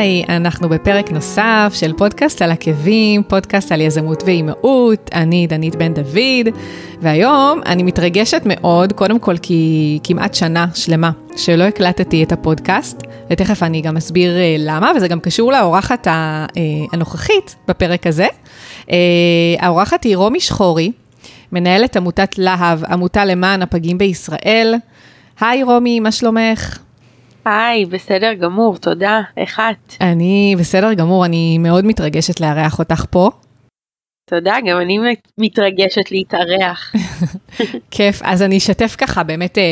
היי, אנחנו בפרק נוסף של פודקאסט על עקבים, פודקאסט על יזמות ואימהות, אני דנית בן דוד, והיום אני מתרגשת מאוד, קודם כל כי כמעט שנה שלמה שלא הקלטתי את הפודקאסט, ותכף אני גם אסביר אה, למה, וזה גם קשור לאורחת אה, הנוכחית בפרק הזה. אה, האורחת היא רומי שחורי, מנהלת עמותת להב, עמותה למען הפגים בישראל. היי רומי, מה שלומך? היי, בסדר גמור, תודה. איך את? אני בסדר גמור, אני מאוד מתרגשת לארח אותך פה. תודה, גם אני מתרגשת להתארח. כיף, אז אני אשתף ככה באמת אה,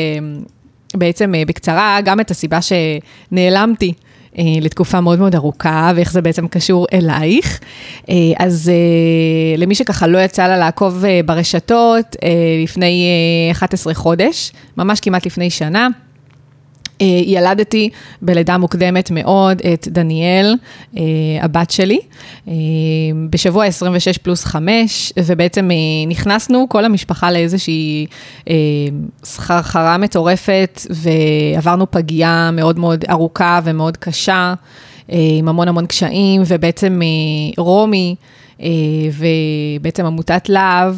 בעצם אה, בקצרה גם את הסיבה שנעלמתי. אה, לתקופה מאוד מאוד ארוכה, ואיך זה בעצם קשור אלייך. אז למי שככה לא יצא לה לעקוב ברשתות, לפני 11 חודש, ממש כמעט לפני שנה, ילדתי בלידה מוקדמת מאוד את דניאל, אה, הבת שלי, אה, בשבוע 26 פלוס 5, ובעצם נכנסנו כל המשפחה לאיזושהי סחרחרה מטורפת, ועברנו פגייה מאוד מאוד ארוכה ומאוד קשה, עם המון המון קשיים, ובעצם רומי, ובעצם עמותת להב,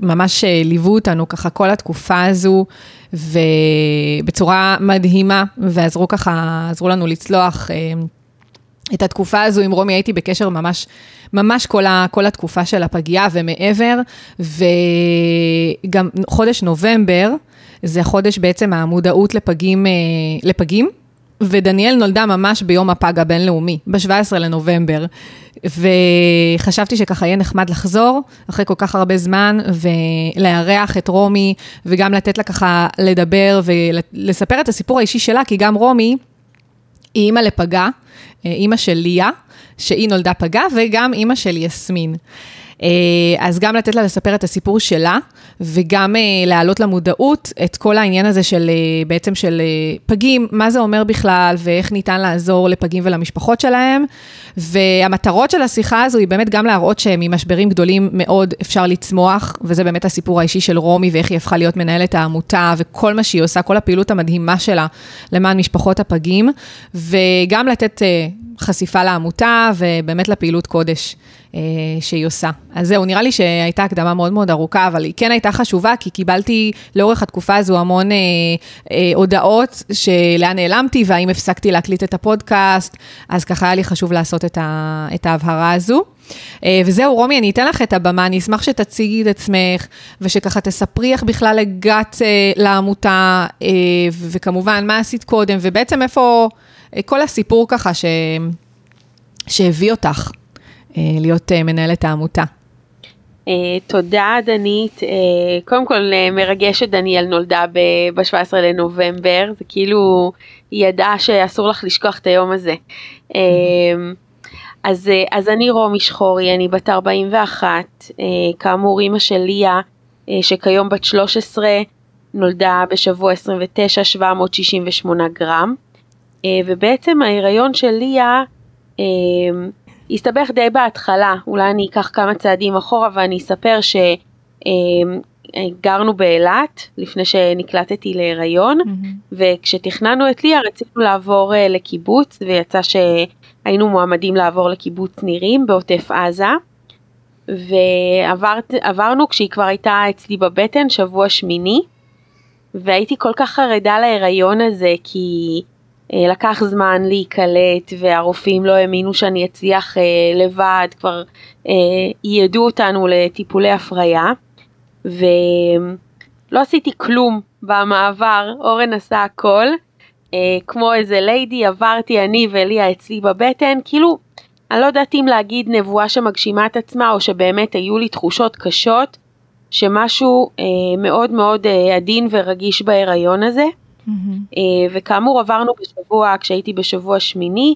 ממש ליוו אותנו ככה כל התקופה הזו. ובצורה מדהימה, ועזרו ככה, עזרו לנו לצלוח אה, את התקופה הזו. עם רומי הייתי בקשר ממש, ממש כל, ה, כל התקופה של הפגייה ומעבר, וגם חודש נובמבר, זה חודש בעצם המודעות לפגים, אה, לפגים, ודניאל נולדה ממש ביום הפג הבינלאומי, ב-17 לנובמבר. וחשבתי שככה יהיה נחמד לחזור, אחרי כל כך הרבה זמן, ולארח את רומי, וגם לתת לה ככה לדבר ולספר את הסיפור האישי שלה, כי גם רומי היא אימא לפגה, אה, אימא של ליה, שהיא נולדה פגה, וגם אימא של יסמין. אה, אז גם לתת לה לספר את הסיפור שלה, וגם אה, להעלות למודעות את כל העניין הזה של אה, בעצם של פגים, מה זה אומר בכלל, ואיך ניתן לעזור לפגים ולמשפחות שלהם. והמטרות של השיחה הזו היא באמת גם להראות שממשברים גדולים מאוד אפשר לצמוח, וזה באמת הסיפור האישי של רומי, ואיך היא הפכה להיות מנהלת העמותה, וכל מה שהיא עושה, כל הפעילות המדהימה שלה למען משפחות הפגים, וגם לתת חשיפה לעמותה, ובאמת לפעילות קודש. אה, שהיא עושה. אז זהו, נראה לי שהייתה הקדמה מאוד מאוד ארוכה, אבל היא כן הייתה חשובה, כי קיבלתי לאורך התקופה הזו המון אה, אה, הודעות שלאן נעלמתי, והאם הפסקתי להקליט את הפודקאסט, אז ככה היה לי חשוב לעשות את, ה, את ההבהרה הזו. אה, וזהו, רומי, אני אתן לך את הבמה, אני אשמח שתציגי את עצמך, ושככה תספרי איך בכלל הגעת אה, לעמותה, אה, וכמובן, מה עשית קודם, ובעצם איפה, כל הסיפור ככה ש... שהביא אותך אה, להיות אה, מנהלת העמותה. Uh, תודה דנית, קודם כל uh, מרגשת דניאל נולדה ב-17 לנובמבר, זה כאילו היא ידעה שאסור לך לשכוח את היום הזה. אז, אז אני רומי שחורי, אני בת 41, uh, כאמור אימא של ליה, שכיום בת 13, נולדה בשבוע 29 768 גרם, ובעצם ההיריון של ליה uh, הסתבך די בהתחלה, אולי אני אקח כמה צעדים אחורה ואני אספר שגרנו באילת לפני שנקלטתי להיריון, mm-hmm. וכשתכננו את ליה רצינו לעבור אה, לקיבוץ ויצא שהיינו מועמדים לעבור לקיבוץ נירים בעוטף עזה. ועברנו כשהיא כבר הייתה אצלי בבטן שבוע שמיני והייתי כל כך חרדה להיריון הזה כי אה, לקח זמן להיקלט והרופאים לא האמינו שאני אצליח אה, לבד, כבר אה, ייעדו אותנו לטיפולי הפריה ולא עשיתי כלום במעבר, אורן עשה הכל, כמו איזה ליידי עברתי אני וליה אצלי בבטן, כאילו אני לא יודעת אם להגיד נבואה שמגשימה את עצמה או שבאמת היו לי תחושות קשות שמשהו אה, מאוד מאוד אה, עדין ורגיש בהיריון הזה. Mm-hmm. וכאמור עברנו בשבוע, כשהייתי בשבוע שמיני,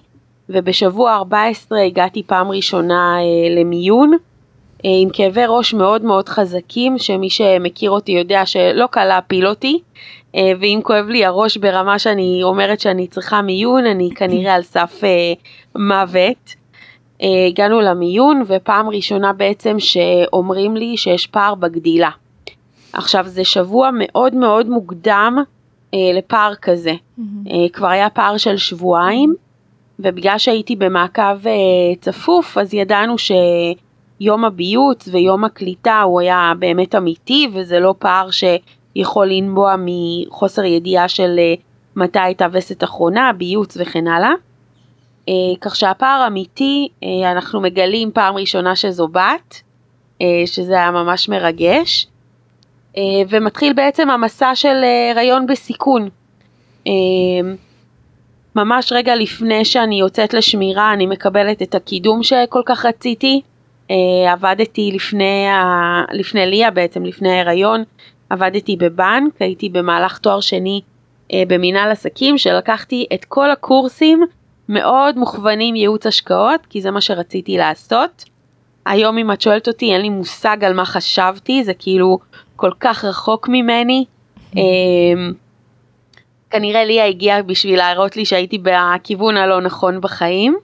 ובשבוע 14 הגעתי פעם ראשונה אה, למיון, אה, עם כאבי ראש מאוד מאוד חזקים, שמי שמכיר אותי יודע שלא קל להפיל אותי, ואם כואב לי הראש ברמה שאני אומרת שאני צריכה מיון, אני כנראה על סף מוות. הגענו למיון, ופעם ראשונה בעצם שאומרים לי שיש פער בגדילה. עכשיו זה שבוע מאוד מאוד מוקדם אה, לפער כזה. Mm-hmm. אה, כבר היה פער של שבועיים, ובגלל שהייתי במעקב אה, צפוף, אז ידענו שיום הביוץ ויום הקליטה הוא היה באמת אמיתי, וזה לא פער שיכול לנבוע מחוסר ידיעה של אה, מתי הייתה וסת אחרונה, ביוץ וכן הלאה. אה, כך שהפער אמיתי, אה, אנחנו מגלים פעם ראשונה שזו בת, אה, שזה היה ממש מרגש, אה, ומתחיל בעצם המסע של אה, הריון בסיכון. אה, ממש רגע לפני שאני יוצאת לשמירה אני מקבלת את הקידום שכל כך רציתי. אה, עבדתי לפני, ה... לפני ליה בעצם, לפני ההיריון, עבדתי בבנק, הייתי במהלך תואר שני אה, במנהל עסקים, שלקחתי את כל הקורסים מאוד מוכוונים ייעוץ השקעות, כי זה מה שרציתי לעשות. היום אם את שואלת אותי אין לי מושג על מה חשבתי, זה כאילו כל כך רחוק ממני. אה, כנראה ליה הגיעה בשביל להראות לי שהייתי בכיוון הלא נכון בחיים,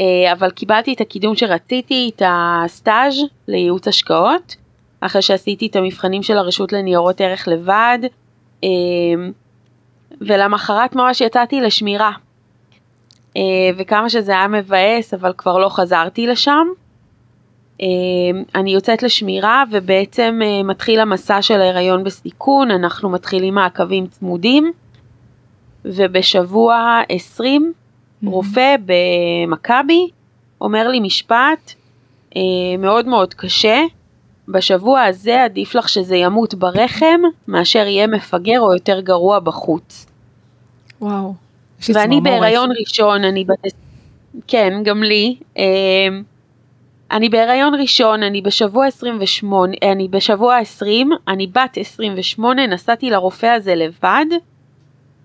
אה, אבל קיבלתי את הקידום שרציתי, את הסטאז' לייעוץ השקעות, אחרי שעשיתי את המבחנים של הרשות לניירות ערך לבד, אה, ולמחרת ממש יצאתי לשמירה. אה, וכמה שזה היה מבאס, אבל כבר לא חזרתי לשם. אני יוצאת לשמירה ובעצם מתחיל המסע של ההיריון בסיכון, אנחנו מתחילים מעקבים צמודים. ובשבוע 20 mm-hmm. רופא במכבי אומר לי משפט אה, מאוד מאוד קשה, בשבוע הזה עדיף לך שזה ימות ברחם מאשר יהיה מפגר או יותר גרוע בחוץ. וואו. ואני בהיריון ראשון, אני בת... כן, גם לי. אני בהיריון ראשון, אני בשבוע 28, אני בשבוע 20, אני בת 28, נסעתי לרופא הזה לבד.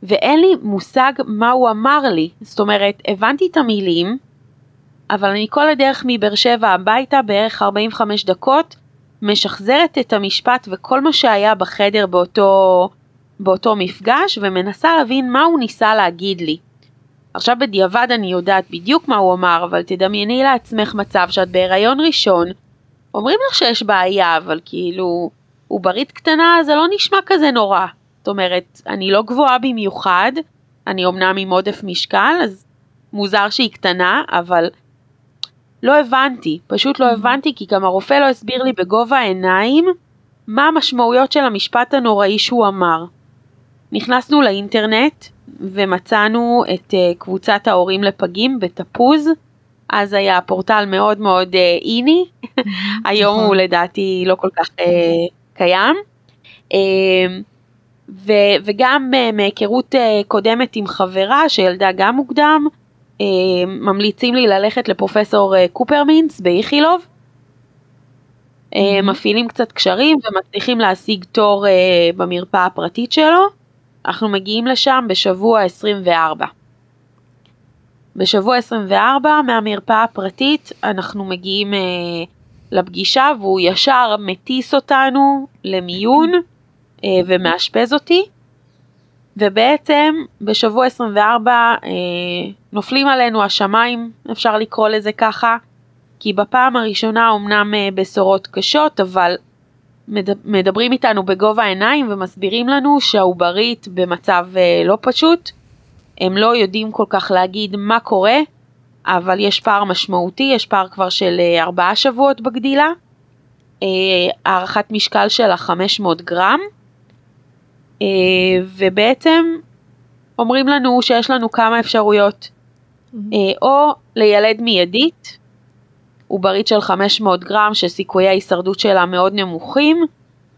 ואין לי מושג מה הוא אמר לי. זאת אומרת, הבנתי את המילים, אבל אני כל הדרך מבאר שבע הביתה, בערך 45 דקות, משחזרת את המשפט וכל מה שהיה בחדר באותו, באותו מפגש, ומנסה להבין מה הוא ניסה להגיד לי. עכשיו בדיעבד אני יודעת בדיוק מה הוא אמר, אבל תדמייני לעצמך מצב שאת בהיריון ראשון, אומרים לך שיש בעיה, אבל כאילו, עוברית קטנה זה לא נשמע כזה נורא. זאת אומרת, אני לא גבוהה במיוחד, אני אמנם עם עודף משקל, אז מוזר שהיא קטנה, אבל לא הבנתי, פשוט לא mm-hmm. הבנתי, כי גם הרופא לא הסביר לי בגובה העיניים מה המשמעויות של המשפט הנוראי שהוא אמר. נכנסנו לאינטרנט ומצאנו את uh, קבוצת ההורים לפגים בתפוז, אז היה פורטל מאוד מאוד uh, איני, היום הוא נכון. לדעתי לא כל כך uh, קיים. Uh, ו- וגם uh, מהיכרות uh, קודמת עם חברה שילדה גם מוקדם, uh, ממליצים לי ללכת לפרופסור uh, קופרמינס באיכילוב. Uh, מפעילים קצת קשרים ומצליחים להשיג תור uh, במרפאה הפרטית שלו. אנחנו מגיעים לשם בשבוע 24. בשבוע 24 מהמרפאה הפרטית אנחנו מגיעים uh, לפגישה והוא ישר מטיס אותנו למיון. אה, ומאשפז אותי, ובעצם בשבוע 24 אה, נופלים עלינו השמיים, אפשר לקרוא לזה ככה, כי בפעם הראשונה אמנם אה, בשורות קשות, אבל מדברים איתנו בגובה העיניים ומסבירים לנו שהעוברית במצב לא פשוט. הם לא יודעים כל כך להגיד מה קורה, אבל יש פער משמעותי, יש פער כבר של ארבעה שבועות בגדילה. הערכת משקל של ה-500 גרם, אה, ובעצם אומרים לנו שיש לנו כמה אפשרויות, mm-hmm. או לילד מיידית, עוברית של 500 גרם שסיכויי ההישרדות שלה מאוד נמוכים,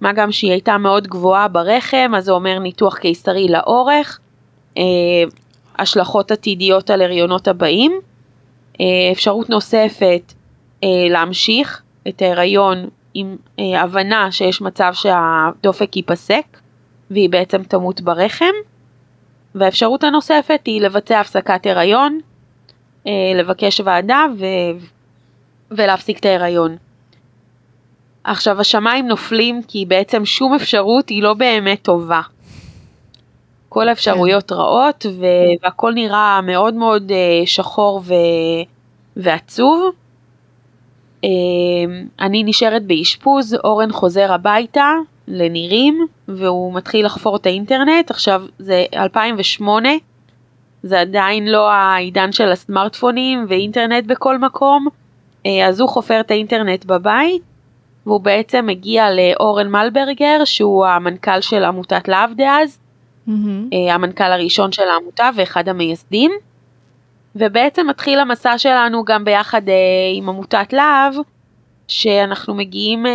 מה גם שהיא הייתה מאוד גבוהה ברחם, אז זה אומר ניתוח קיסרי לאורך, אה, השלכות עתידיות על הריונות הבאים. אפשרות נוספת, להמשיך את ההיריון עם הבנה שיש מצב שהדופק ייפסק, והיא בעצם תמות ברחם. והאפשרות הנוספת היא לבצע הפסקת הריון, אה, לבקש ועדה ו... ולהפסיק את ההיריון. עכשיו השמיים נופלים כי בעצם שום אפשרות היא לא באמת טובה. כל האפשרויות כן. רעות ו- והכל נראה מאוד מאוד uh, שחור ו- ועצוב. Uh, אני נשארת באשפוז, אורן חוזר הביתה לנירים והוא מתחיל לחפור את האינטרנט, עכשיו זה 2008, זה עדיין לא העידן של הסמארטפונים ואינטרנט בכל מקום, אז הוא חופר את האינטרנט בבית, והוא בעצם מגיע לאורן מלברגר, שהוא המנכ"ל של עמותת להב דאז, mm-hmm. המנכ"ל הראשון של העמותה ואחד המייסדים. ובעצם מתחיל המסע שלנו גם ביחד אה, עם עמותת להב, שאנחנו מגיעים אה,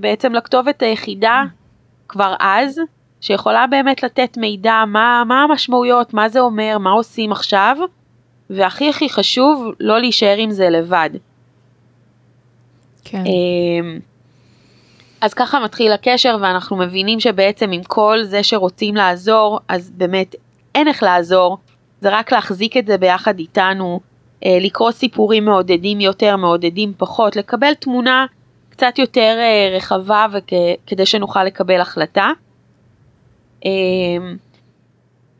בעצם לכתובת היחידה כבר אז, שיכולה באמת לתת מידע מה, מה המשמעויות, מה זה אומר, מה עושים עכשיו, והכי הכי חשוב, לא להישאר עם זה לבד. כן. אה, אז ככה מתחיל הקשר ואנחנו מבינים שבעצם עם כל זה שרוצים לעזור, אז באמת אין איך לעזור, זה רק להחזיק את זה ביחד איתנו, אה, לקרוא סיפורים מעודדים יותר, מעודדים פחות, לקבל תמונה קצת יותר אה, רחבה וכדי שנוכל לקבל החלטה. אה,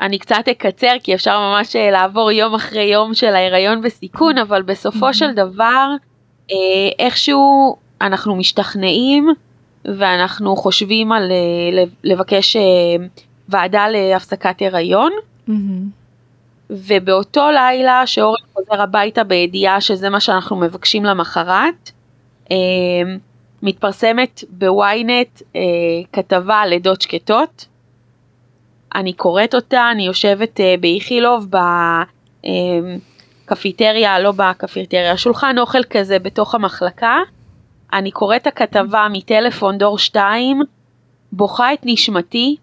אני קצת אקצר כי אפשר ממש לעבור יום אחרי יום של ההיריון בסיכון, אבל בסופו של דבר איכשהו אנחנו משתכנעים ואנחנו חושבים על לבקש ועדה להפסקת הריון. Mm-hmm. ובאותו לילה שאורן חוזר הביתה בידיעה שזה מה שאנחנו מבקשים למחרת, אה, מתפרסמת בוויינט אה, כתבה על לידות שקטות. אני קוראת אותה, אני יושבת אה, באיכילוב בקפיטריה, לא בקפיטריה, שולחן אוכל כזה בתוך המחלקה. אני קוראת את הכתבה מטלפון דור 2, בוכה את נשמתי,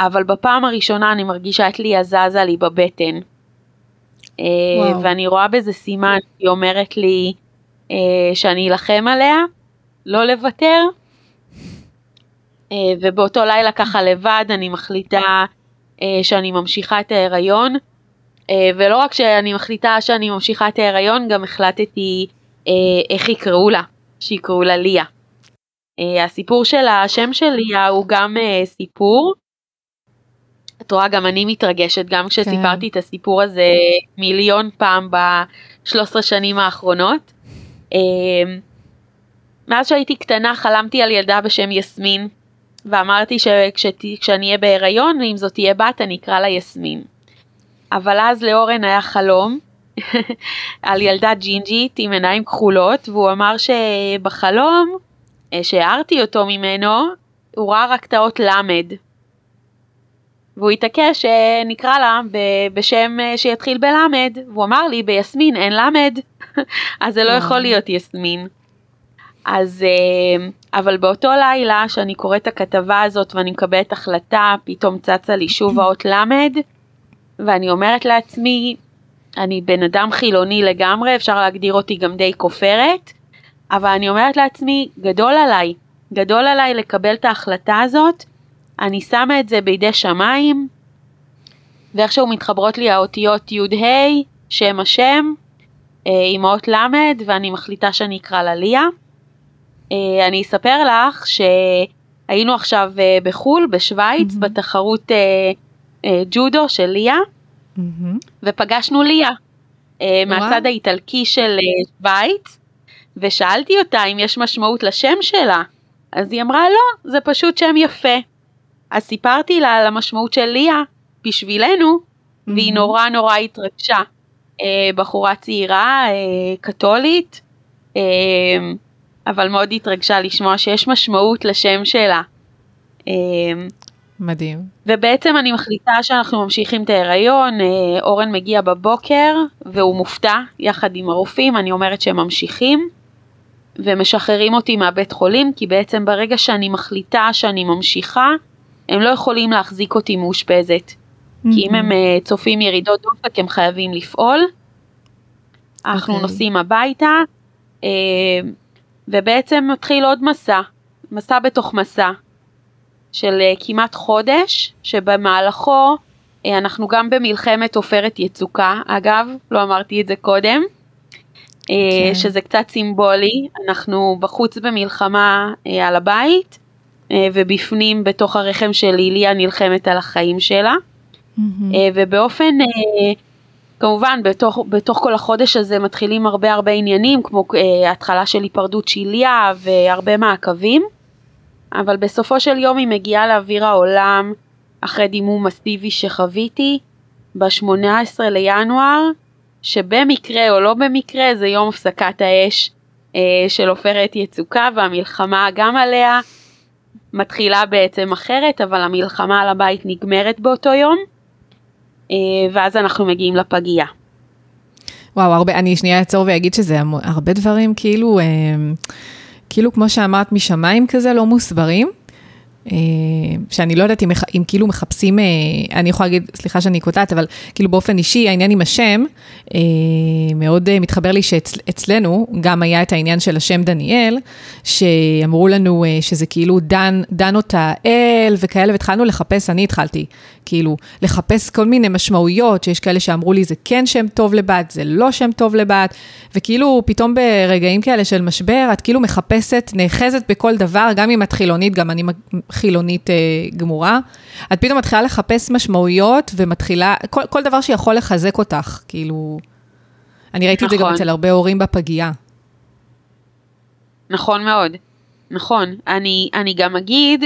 אבל בפעם הראשונה אני מרגישה את ליה זזה לי בבטן. אה, וואו. ואני רואה בזה סימן, היא אומרת לי אה, שאני אלחם עליה, לא לוותר. אה, ובאותו לילה ככה לבד אני מחליטה שאני ממשיכה את ההיריון. ולא רק שאני מחליטה שאני ממשיכה את ההיריון, גם החלטתי איך יקראו לה, שיקראו לה ליה. הסיפור של השם של ליה הוא גם סיפור. את רואה, גם אני מתרגשת, גם כשסיפרתי כן. את הסיפור הזה מיליון פעם ב-13 שנים האחרונות. מאז שהייתי קטנה חלמתי על ילדה בשם יסמין, ואמרתי שכשאני אהיה בהיריון, אם זאת תהיה בת, אני אקרא לה יסמין. אבל אז לאורן היה חלום על ילדה ג'ינג'ית עם עיניים כחולות, והוא אמר שבחלום, אה, שהערתי אותו ממנו, הוא ראה רק את האות למד. והוא התעקש שנקרא לה בשם אה, שיתחיל בלמד, והוא אמר לי ביסמין אין למד, אז זה לא יכול להיות יסמין. אז, אה, אבל באותו לילה שאני קוראת את הכתבה הזאת ואני מקבלת החלטה, פתאום צצה לי שוב האות למד, ואני אומרת לעצמי, אני בן אדם חילוני לגמרי, אפשר להגדיר אותי גם די כופרת, אבל אני אומרת לעצמי, גדול עליי, גדול עליי לקבל את ההחלטה הזאת, אני שמה את זה בידי שמיים, ואיכשהו מתחברות לי האותיות י'-ה', שם השם, אה, עם האות ל', ואני מחליטה שאני אקרא לה ליה. אה, אני אספר לך שהיינו עכשיו אה, בחו"ל, בשוויץ, mm-hmm. בתחרות ג'ודו של ליה, mm-hmm. ופגשנו ליה מהצד האיטלקי של שוויץ, ושאלתי אותה אם יש משמעות לשם שלה. אז היא אמרה לא, זה פשוט שם יפה. אז סיפרתי לה על המשמעות של ליה בשבילנו, mm-hmm. והיא נורא נורא התרגשה. אה, בחורה צעירה, אה, קתולית, אה, אבל מאוד התרגשה לשמוע שיש משמעות לשם שלה. אה, מדהים. ובעצם אני מחליטה שאנחנו ממשיכים את ההיריון, אה, אורן מגיע בבוקר והוא מופתע יחד עם הרופאים, אני אומרת שהם ממשיכים. ומשחררים אותי מהבית חולים, כי בעצם ברגע שאני מחליטה שאני ממשיכה, הם לא יכולים להחזיק אותי מאושפזת. Mm-hmm. כי אם הם uh, צופים ירידות דופק הם חייבים לפעול. Okay. אנחנו אוקיי. נוסעים הביתה, uh, ובעצם מתחיל עוד מסע, מסע בתוך מסע, של uh, כמעט חודש, שבמהלכו uh, אנחנו גם במלחמת עופרת יצוקה, אגב, לא אמרתי את זה קודם. Okay. כן. שזה קצת סימבולי, אנחנו בחוץ במלחמה על הבית, אה, ובפנים בתוך הרחם של איליה נלחמת על החיים שלה. Mm-hmm. ובאופן, אה, כמובן בתוך, בתוך כל החודש הזה מתחילים הרבה הרבה עניינים, כמו התחלה של היפרדות של איליה והרבה מעקבים, אבל בסופו של יום היא מגיעה לאוויר העולם אחרי דימום מסיבי שחוויתי, ב-18 לינואר, שבמקרה או לא במקרה זה יום הפסקת האש אה, של עופרת יצוקה והמלחמה גם עליה מתחילה בעצם אחרת, אבל המלחמה על הבית נגמרת באותו יום, אה, ואז אנחנו מגיעים לפגייה. וואו, הרבה, אני שנייה אעצור ואגיד שזה הרבה דברים כאילו, אה, כאילו כמו שאמרת, משמיים כזה לא מוסברים. אה, שאני לא יודעת אם, אם כאילו מחפשים, אה, אני יכולה להגיד, סליחה שאני קוטעת, אבל כאילו באופן אישי, העניין עם השם, אה, מאוד מתחבר לי שאצלנו גם היה את העניין של השם דניאל, שאמרו לנו שזה כאילו דן, דן אותה אל וכאלה, והתחלנו לחפש, אני התחלתי, כאילו, לחפש כל מיני משמעויות, שיש כאלה שאמרו לי, זה כן שם טוב לבת, זה לא שם טוב לבת, וכאילו פתאום ברגעים כאלה של משבר, את כאילו מחפשת, נאחזת בכל דבר, גם אם את חילונית, גם אני חילונית אה, גמורה, את פתאום מתחילה לחפש משמעויות ומתחילה, כל, כל דבר שיכול לחזק אותך, כאילו... אני ראיתי נכון. את זה גם נכון. אצל הרבה הורים בפגייה. נכון מאוד, נכון. אני, אני גם אגיד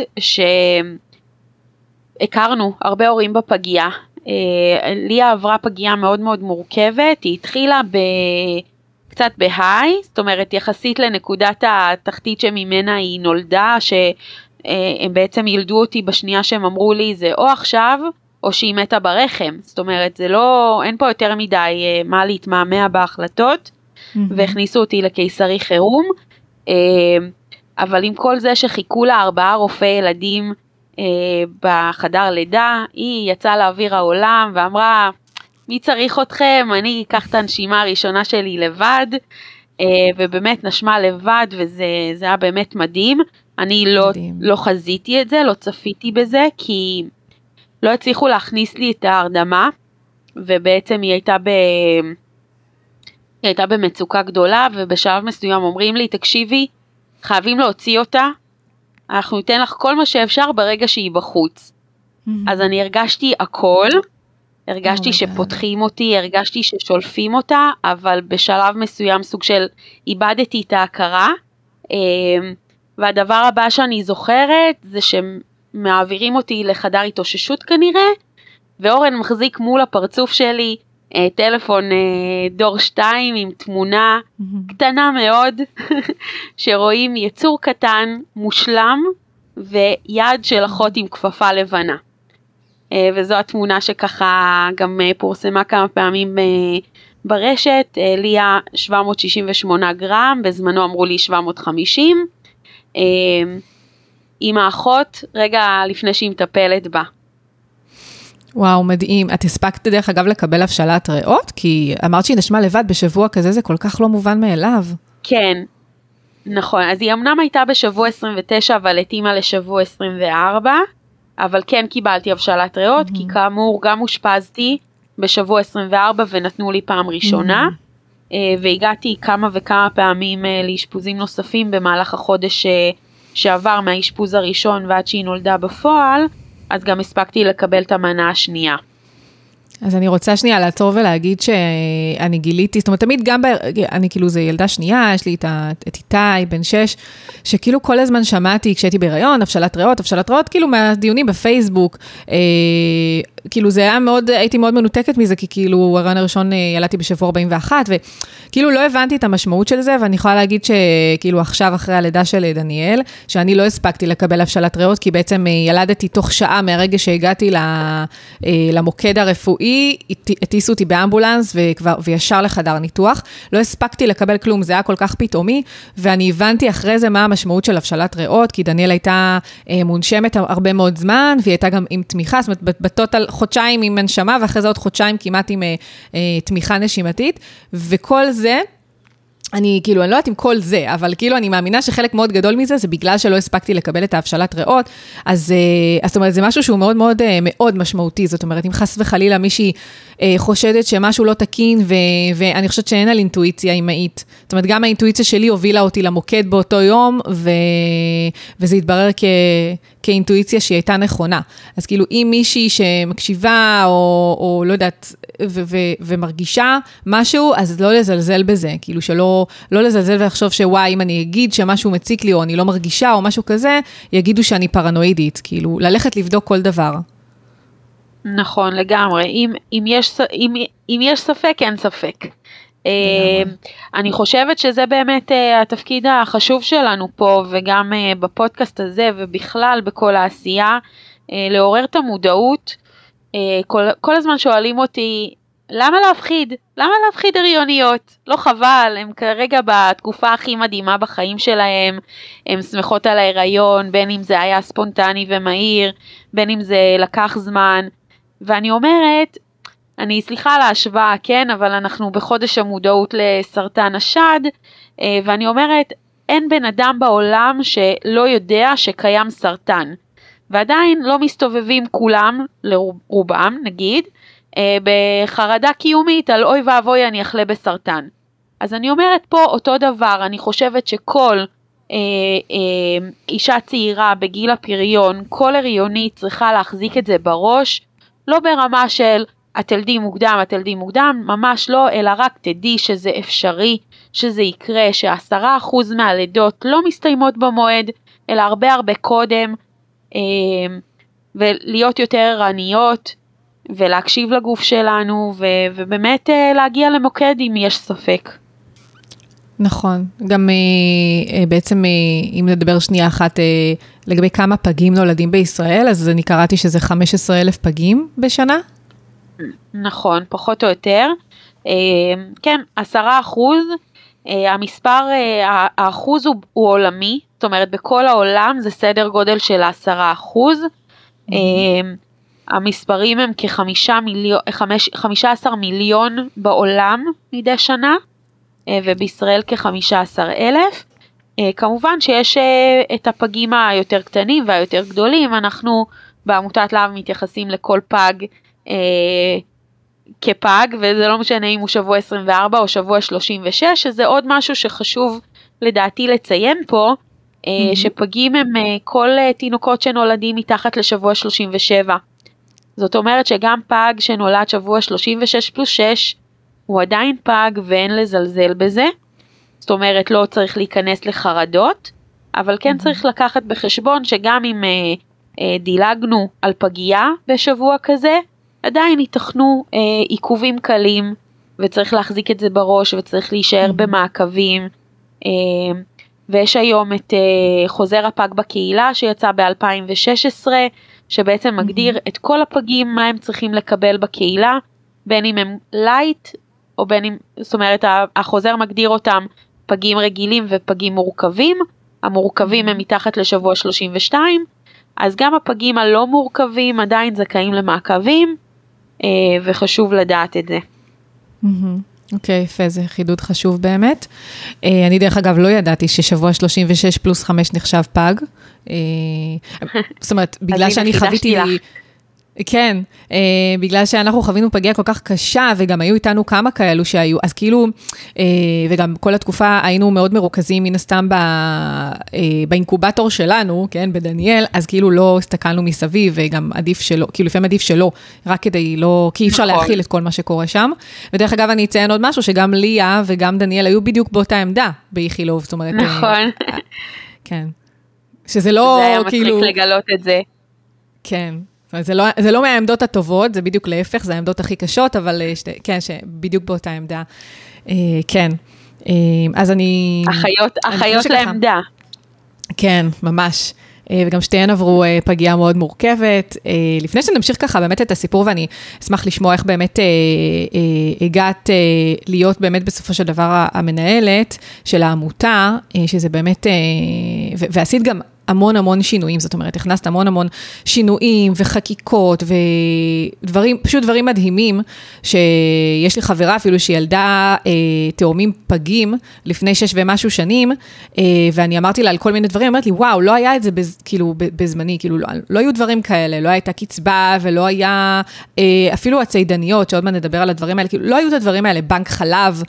שהכרנו הרבה הורים בפגייה. אה, ליה עברה פגייה מאוד מאוד מורכבת, היא התחילה ב... קצת בהיי, זאת אומרת יחסית לנקודת התחתית שממנה היא נולדה, ש... אה, בעצם ילדו אותי בשנייה שהם אמרו לי זה או עכשיו או שהיא מתה ברחם, זאת אומרת זה לא, אין פה יותר מדי אה, מה להתמהמה בהחלטות mm-hmm. והכניסו אותי לקיסרי חירום, אבל עם כל זה שחיכו לה ארבעה רופאי ילדים בחדר לידה, היא יצאה לאוויר העולם ואמרה מי צריך אתכם, אני אקח את הנשימה הראשונה שלי לבד. ובאמת נשמה לבד וזה היה באמת מדהים. אני לא, לא חזיתי את זה, לא צפיתי בזה, כי לא הצליחו להכניס לי את ההרדמה, ובעצם היא הייתה ב... היא הייתה במצוקה גדולה, ובשלב מסוים אומרים לי, תקשיבי, חייבים להוציא אותה, אנחנו ניתן לך כל מה שאפשר ברגע שהיא בחוץ. Mm-hmm. אז אני הרגשתי הכל, הרגשתי oh שפותחים. אותי, הרגשתי ששולפים אותה, אבל בשלב מסוים סוג של איבדתי את ההכרה. אמ, והדבר הבא שאני זוכרת זה שמעבירים אותי לחדר התאוששות כנראה, ואורן מחזיק מול הפרצוף שלי טלפון אה, דור 2 עם תמונה. קטנה מאוד, שרואים יצור קטן, מושלם, ויד של אחות עם כפפה לבנה. אה, וזו התמונה שככה גם אה, פורסמה כמה פעמים אה, ברשת, אה, ליה 768 גרם, בזמנו אמרו לי 750. אמ, עם האחות רגע לפני שהיא מטפלת בה. וואו, מדהים. את הספקת דרך אגב לקבל הבשלת ריאות? כי אמרת שהיא נשמה לבד בשבוע כזה, זה כל כך לא מובן מאליו. כן, נכון. אז היא אמנם הייתה בשבוע 29, אבל התאימה לשבוע 24, אבל כן קיבלתי הבשלת ריאות, mm-hmm. כי כאמור גם אושפזתי בשבוע 24 ונתנו לי פעם ראשונה. Mm-hmm. אה, והגעתי כמה וכמה פעמים אה, לאשפוזים נוספים במהלך החודש אה, שעבר מהאשפוז הראשון ועד שהיא נולדה בפועל, אז גם הספקתי לקבל את המנה השנייה. אז אני רוצה שנייה לעצור ולהגיד שאני גיליתי, זאת אומרת, תמיד גם, ב... אני כאילו, זו ילדה שנייה, יש לי את, את איתי, בן שש, שכאילו כל הזמן שמעתי כשהייתי בהיריון, הבשלת ריאות, הבשלת ריאות, כאילו מהדיונים בפייסבוק, אה, כאילו זה היה מאוד, הייתי מאוד מנותקת מזה, כי כאילו, הרעיון הראשון אה, ילדתי בשבוע 41, וכאילו לא הבנתי את המשמעות של זה, ואני יכולה להגיד שכאילו עכשיו, אחרי הלידה של דניאל, שאני לא הספקתי לקבל הבשלת ריאות, כי בעצם אה, ילדתי תוך שעה מהרגע שהגעתי למוקד הרפואי. רפואי, הטיסו אותי באמבולנס וכבר, וישר לחדר ניתוח. לא הספקתי לקבל כלום, זה היה כל כך פתאומי, ואני הבנתי אחרי זה מה המשמעות של הבשלת ריאות, כי דניאל הייתה אה, מונשמת הרבה מאוד זמן, והיא הייתה גם עם תמיכה, זאת אומרת, בטוטל חודשיים עם הנשמה, ואחרי זה עוד חודשיים כמעט עם אה, אה, תמיכה נשימתית, וכל זה... אני כאילו, אני לא יודעת אם כל זה, אבל כאילו אני מאמינה שחלק מאוד גדול מזה זה בגלל שלא הספקתי לקבל את ההבשלת ריאות, אז, אה, אז זאת אומרת, זה משהו שהוא מאוד מאוד אה, מאוד משמעותי, זאת אומרת, אם חס וחלילה מישהי אה, חושדת שמשהו לא תקין, ו, ואני חושבת שאין על אינטואיציה אימהית. זאת אומרת, גם האינטואיציה שלי הובילה אותי למוקד באותו יום, ו, וזה התברר כ, כאינטואיציה שהיא הייתה נכונה. אז כאילו, אם מישהי שמקשיבה, או, או לא יודעת, ו- ו- ומרגישה משהו, אז לא לזלזל בזה, כאילו שלא לא לזלזל ולחשוב שוואי, אם אני אגיד שמשהו מציק לי, או אני לא מרגישה, או משהו כזה, יגידו שאני פרנואידית, כאילו, ללכת לבדוק כל דבר. נכון, לגמרי. אם, אם, יש, אם, אם יש ספק, אין ספק. אה, אני חושבת שזה באמת אה, התפקיד החשוב שלנו פה, וגם אה, בפודקאסט הזה, ובכלל בכל העשייה, לעורר את המודעות. כל, כל הזמן שואלים אותי, למה להפחיד? למה להפחיד הריוניות? לא חבל, הם כרגע בתקופה הכי מדהימה בחיים שלהם, הן שמחות על ההיריון, בין אם זה היה ספונטני ומהיר, בין אם זה לקח זמן, ואני אומרת, אני סליחה על ההשוואה, כן, אבל אנחנו בחודש המודעות לסרטן השד, אה, ואני אומרת, אין בן אדם בעולם שלא יודע שקיים סרטן. ועדיין לא מסתובבים כולם, לרובם נגיד, אה, בחרדה קיומית על אוי ואבוי אני אחלה בסרטן. אז אני אומרת פה אותו דבר, אני חושבת שכל אה, אה, אישה צעירה בגיל הפריון, כל הריונית צריכה להחזיק את זה בראש, לא ברמה של את תלדי מוקדם, את תלדי מוקדם, ממש לא, אלא רק תדעי שזה אפשרי, שזה יקרה, שעשרה אחוז מהלידות לא מסתיימות במועד, אלא הרבה הרבה קודם, אה, ולהיות יותר ערניות, ולהקשיב לגוף שלנו, ובאמת אה, להגיע למוקד אם יש ספק. נכון, גם אה, בעצם אם נדבר שנייה אחת לגבי כמה פגים נולדים בישראל, אז אני קראתי שזה 15 אלף פגים בשנה. נכון, פחות או יותר. כן, עשרה אחוז, המספר, האחוז הוא, הוא עולמי, זאת אומרת בכל העולם זה סדר גודל של עשרה אחוז. Mm-hmm. המספרים הם כחמישה מיליון, חמישה עשר מיליון בעולם מדי שנה, אה, ובישראל כחמישה עשר אלף. אה, כמובן שיש אה, את הפגים היותר קטנים והיותר גדולים, אנחנו בעמותת להב מתייחסים לכל פג אה, כפג, וזה לא משנה אם הוא שבוע 24 או שבוע 36, שזה עוד משהו שחשוב לדעתי לציין פה, אה, mm-hmm. שפגים הם אה, כל אה, תינוקות שנולדים מתחת לשבוע 37. זאת אומרת שגם פג שנולד שבוע 36 פלוס 6 הוא עדיין פג ואין לזלזל בזה. זאת אומרת לא צריך להיכנס לחרדות, אבל כן צריך לקחת בחשבון שגם אם אה, אה, דילגנו על פגייה בשבוע כזה, עדיין ייתכנו אה, עיכובים קלים וצריך להחזיק את זה בראש וצריך להישאר במעקבים. אה, ויש היום את אה, חוזר הפג בקהילה שיצא ב-2016, שבעצם מגדיר את כל הפגים, מה הם צריכים לקבל בקהילה, בין אם הם late, או בין אם, זאת אומרת, החוזר מגדיר אותם פגים רגילים ופגים מורכבים, המורכבים הם מתחת לשבוע 32, אז גם הפגים הלא מורכבים עדיין זכאים למעקבים, וחשוב לדעת את זה. אוקיי, okay, יפה, זה חידוד חשוב באמת. Uh, אני דרך אגב לא ידעתי ששבוע 36 פלוס 5 נחשב פג. Uh, זאת אומרת, בגלל שאני חוויתי... לי... כן, אה, בגלל שאנחנו חווינו פגיעה כל כך קשה, וגם היו איתנו כמה כאלו שהיו, אז כאילו, אה, וגם כל התקופה היינו מאוד מרוכזים מן הסתם ב, אה, באינקובטור שלנו, כן, בדניאל, אז כאילו לא הסתכלנו מסביב, וגם עדיף שלא, כאילו לפעמים עדיף שלא, רק כדי לא, כי אי אפשר נכון. להכיל את כל מה שקורה שם. ודרך אגב, אני אציין עוד משהו, שגם ליה וגם דניאל היו בדיוק באותה עמדה באיכילוב, זאת אומרת... אה, נכון. אה, כן. שזה לא. זה היה כאילו... מצחיק לגלות את זה. כן. אומרת, זה לא, זה לא מהעמדות הטובות, זה בדיוק להפך, זה העמדות הכי קשות, אבל אה, שתי, כן, בדיוק באותה עמדה. אה, כן, אה, אז אני... אחיות, אחיות לעמדה. כן, ממש. וגם שתיהן עברו פגיעה מאוד מורכבת. לפני שנמשיך ככה באמת את הסיפור, ואני אשמח לשמוע איך באמת הגעת להיות באמת בסופו של דבר המנהלת של העמותה, שזה באמת, ועשית גם המון המון שינויים, זאת אומרת, הכנסת המון המון שינויים וחקיקות ודברים, פשוט דברים מדהימים, שיש לי חברה אפילו שילדה אה, תאומים פגים לפני שש ומשהו שנים, אה, ואני אמרתי לה על כל מיני דברים, אמרתי לי, וואו, לא היה את זה בז, כאילו בזמני, כאילו לא, לא היו דברים כאלה, לא הייתה קצבה ולא היה, אה, אפילו הצידניות, שעוד מעט נדבר על הדברים האלה, כאילו לא היו את הדברים האלה, בנק חלב.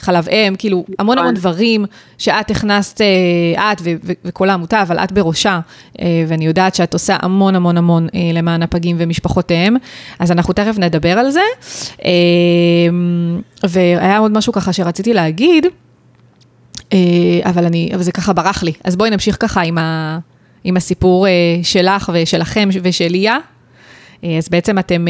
חלב אם, כאילו המון המון נכון. דברים שאת הכנסת, אה, את וכל העמותה, אבל את בראשה, אה, ואני יודעת שאת עושה המון המון המון אה, למען הפגים ומשפחותיהם, אז אנחנו תכף נדבר על זה. והיה עוד משהו ככה שרציתי להגיד, אבל, אני, אבל זה ככה ברח לי, אז בואי נמשיך ככה עם, ה, עם הסיפור שלך ושלכם ושל ליה. אז בעצם אתם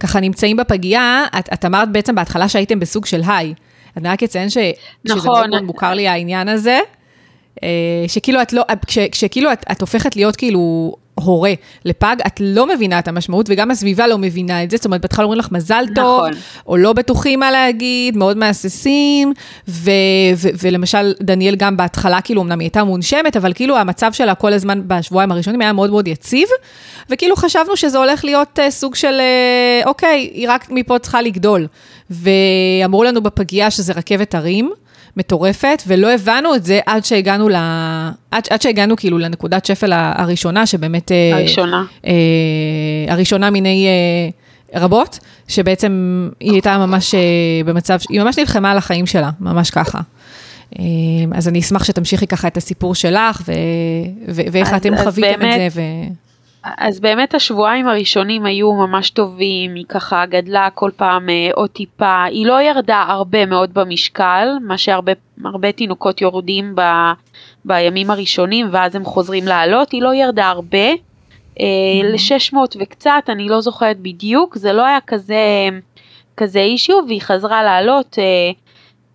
ככה נמצאים בפגייה, את, את אמרת בעצם בהתחלה שהייתם בסוג של היי. אני רק אציין ש... נכון. שזה מאוד מוכר לי העניין הזה, שכאילו את לא, כש, כשכאילו את, את הופכת להיות כאילו הורה לפג, את לא מבינה את המשמעות, וגם הסביבה לא מבינה את זה, זאת אומרת, בהתחלה אומרים לך מזל טוב, נכון. או לא בטוחים מה להגיד, מאוד מהססים, ו- ו- ולמשל, דניאל גם בהתחלה, כאילו, אמנם היא הייתה מונשמת, אבל כאילו המצב שלה כל הזמן בשבועיים הראשונים היה מאוד מאוד יציב, וכאילו חשבנו שזה הולך להיות uh, סוג של, uh, אוקיי, היא רק מפה צריכה לגדול. ואמרו לנו בפגייה שזה רכבת הרים. מטורפת, ולא הבנו את זה עד שהגענו, ל... עד, עד שהגענו כאילו לנקודת שפל הראשונה, שבאמת... אה, הראשונה. אה, הראשונה מיני אה, רבות, שבעצם היא הייתה ממש אה, במצב, היא ממש נלחמה על החיים שלה, ממש ככה. אה, אז אני אשמח שתמשיכי ככה את הסיפור שלך, ו... ו... ואיך אתם חוויתם באמת... את זה. ו... אז באמת השבועיים הראשונים היו ממש טובים, היא ככה גדלה כל פעם אה, עוד טיפה, היא לא ירדה הרבה מאוד במשקל, מה שהרבה תינוקות יורדים ב, בימים הראשונים ואז הם חוזרים לעלות, היא לא ירדה הרבה, mm-hmm. ל-600 וקצת, אני לא זוכרת בדיוק, זה לא היה כזה, כזה אישיו, והיא חזרה לעלות. אה,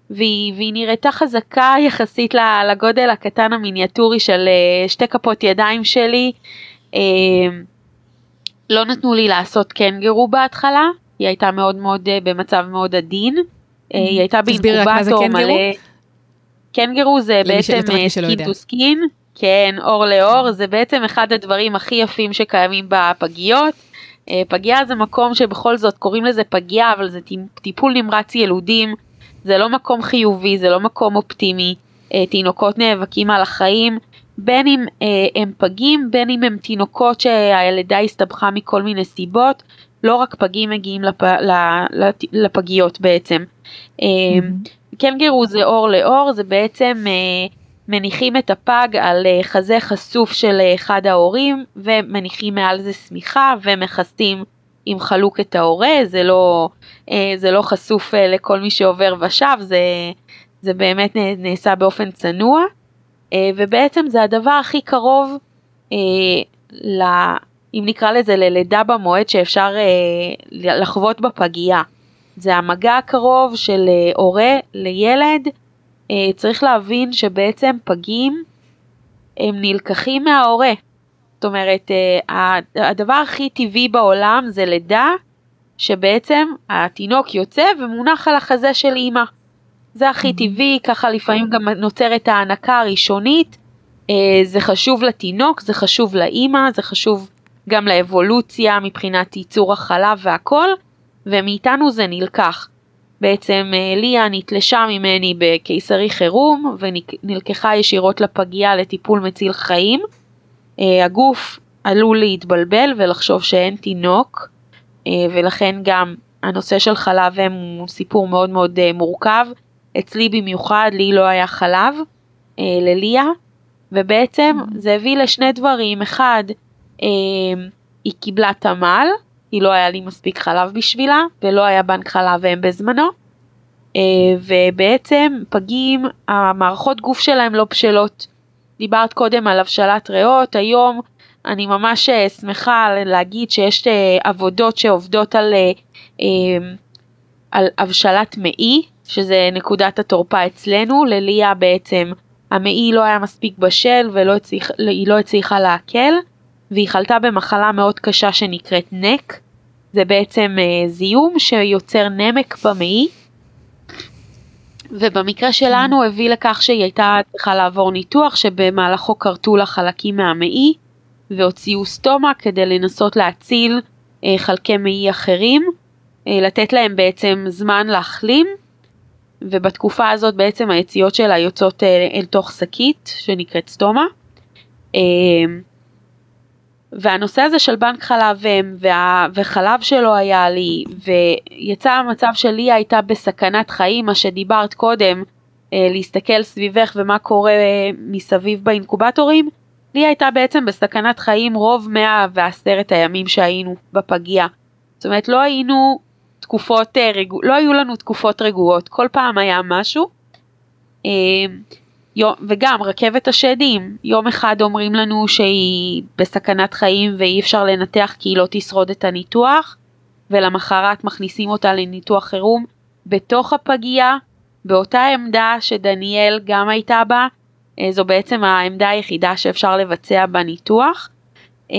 והיא, והיא נראתה חזקה יחסית לגודל הקטן המיניאטורי של שתי כפות ידיים שלי. אמ, לא נתנו לי לעשות קנגרו בהתחלה, היא הייתה מאוד מאוד אה, במצב מאוד עדין, אה, היא הייתה באינקובטור מלא. קנגרו זה בעצם skin to skin, כן, עור לעור, זה בעצם אחד הדברים הכי יפים שקיימים בפגיות. אה, פגייה זה מקום שבכל זאת קוראים לזה פגייה, אבל זה טיפול נמרץ ילודים, זה לא מקום חיובי, זה לא מקום אופטימי, תינוקות נאבקים על החיים, בין אם אה, הם פגים, בין אם הם תינוקות שהלידה הסתבכה מכל מיני סיבות, לא רק פגים מגיעים לפ, לפ, לפגיות בעצם. אה, mm-hmm. קנגרו זה אור לאור, זה בעצם אה, מניחים את הפג על אה, חזה חשוף של אה, אחד ההורים ומניחים מעל זה שמיכה ומכסים עם חלוק את ההורה, זה לא, אה, זה לא חשוף אה, לכל מי שעובר ושב, זה, זה באמת נעשה באופן צנוע. אה, ובעצם זה הדבר הכי קרוב, אה, ל, אם נקרא לזה ללידה במועד שאפשר אה, לחוות בפגייה. זה המגע הקרוב של הורה לילד. צריך להבין שבעצם פגים הם נלקחים מההורה. זאת אומרת, הדבר הכי טבעי בעולם זה לידה שבעצם התינוק יוצא ומונח על החזה של אימא. זה הכי טבעי, ככה לפעמים גם נוצרת ההנקה הראשונית. אה, זה חשוב לתינוק, זה חשוב לאימא, זה חשוב גם לאבולוציה מבחינת ייצור החלב והכל, ומאיתנו זה נלקח. בעצם אה, ליה נתלשה ממני בקיסרי חירום ונלקחה ישירות לפגייה לטיפול מציל חיים. אה, הגוף עלול להתבלבל ולחשוב שאין תינוק, ולכן גם הנושא של חלב אם הוא סיפור מאוד מאוד מורכב. אצלי במיוחד, לי לא היה חלב, אה, לליה, ובעצם mm-hmm. זה הביא לשני דברים, אחד, אה, היא קיבלה תמ"ל, היא לא היה לי מספיק חלב בשבילה, ולא היה בנק חלב אם בזמנו, אה, ובעצם פגים, המערכות גוף שלהם לא בשלות. דיברת קודם על הבשלת ריאות, היום אני ממש אה, שמחה להגיד שיש אה, עבודות שעובדות על, אה, על הבשלת מעי, שזה נקודת התורפה אצלנו, לליה בעצם המעי לא היה מספיק בשל והיא לא הצליחה לעכל, והיא חלתה במחלה מאוד קשה שנקראת נק, זה בעצם אה, זיהום שיוצר נמק במעי, ובמקרה שלנו הביא לכך שהיא הייתה צריכה לעבור ניתוח שבמהלכו כרתו לה חלקים מהמעי והוציאו סטומה כדי לנסות להציל אה, חלקי מעי אחרים, אה, לתת להם בעצם זמן להחלים ובתקופה הזאת בעצם היציאות שלה יוצאות אל, אה, אל תוך שקית שנקראת סטומה. אה, והנושא הזה של בנק חלב אם וה, וחלב שלא היה לי ויצא המצב שלי הייתה בסכנת חיים מה שדיברת קודם אה, להסתכל סביבך ומה קורה מסביב באינקובטורים לי הייתה בעצם בסכנת חיים רוב 110 הימים שהיינו בפגייה. זאת אומרת לא היינו תקופות, אה, רגוע, לא היו לנו תקופות רגועות, כל פעם היה משהו. אה, וגם רכבת השדים, יום אחד אומרים לנו שהיא בסכנת חיים ואי אפשר לנתח כי היא לא תשרוד את הניתוח, ולמחרת מכניסים אותה לניתוח חירום בתוך הפגייה, באותה עמדה שדניאל גם הייתה בה, אה, זו בעצם העמדה היחידה שאפשר לבצע בניתוח. אה,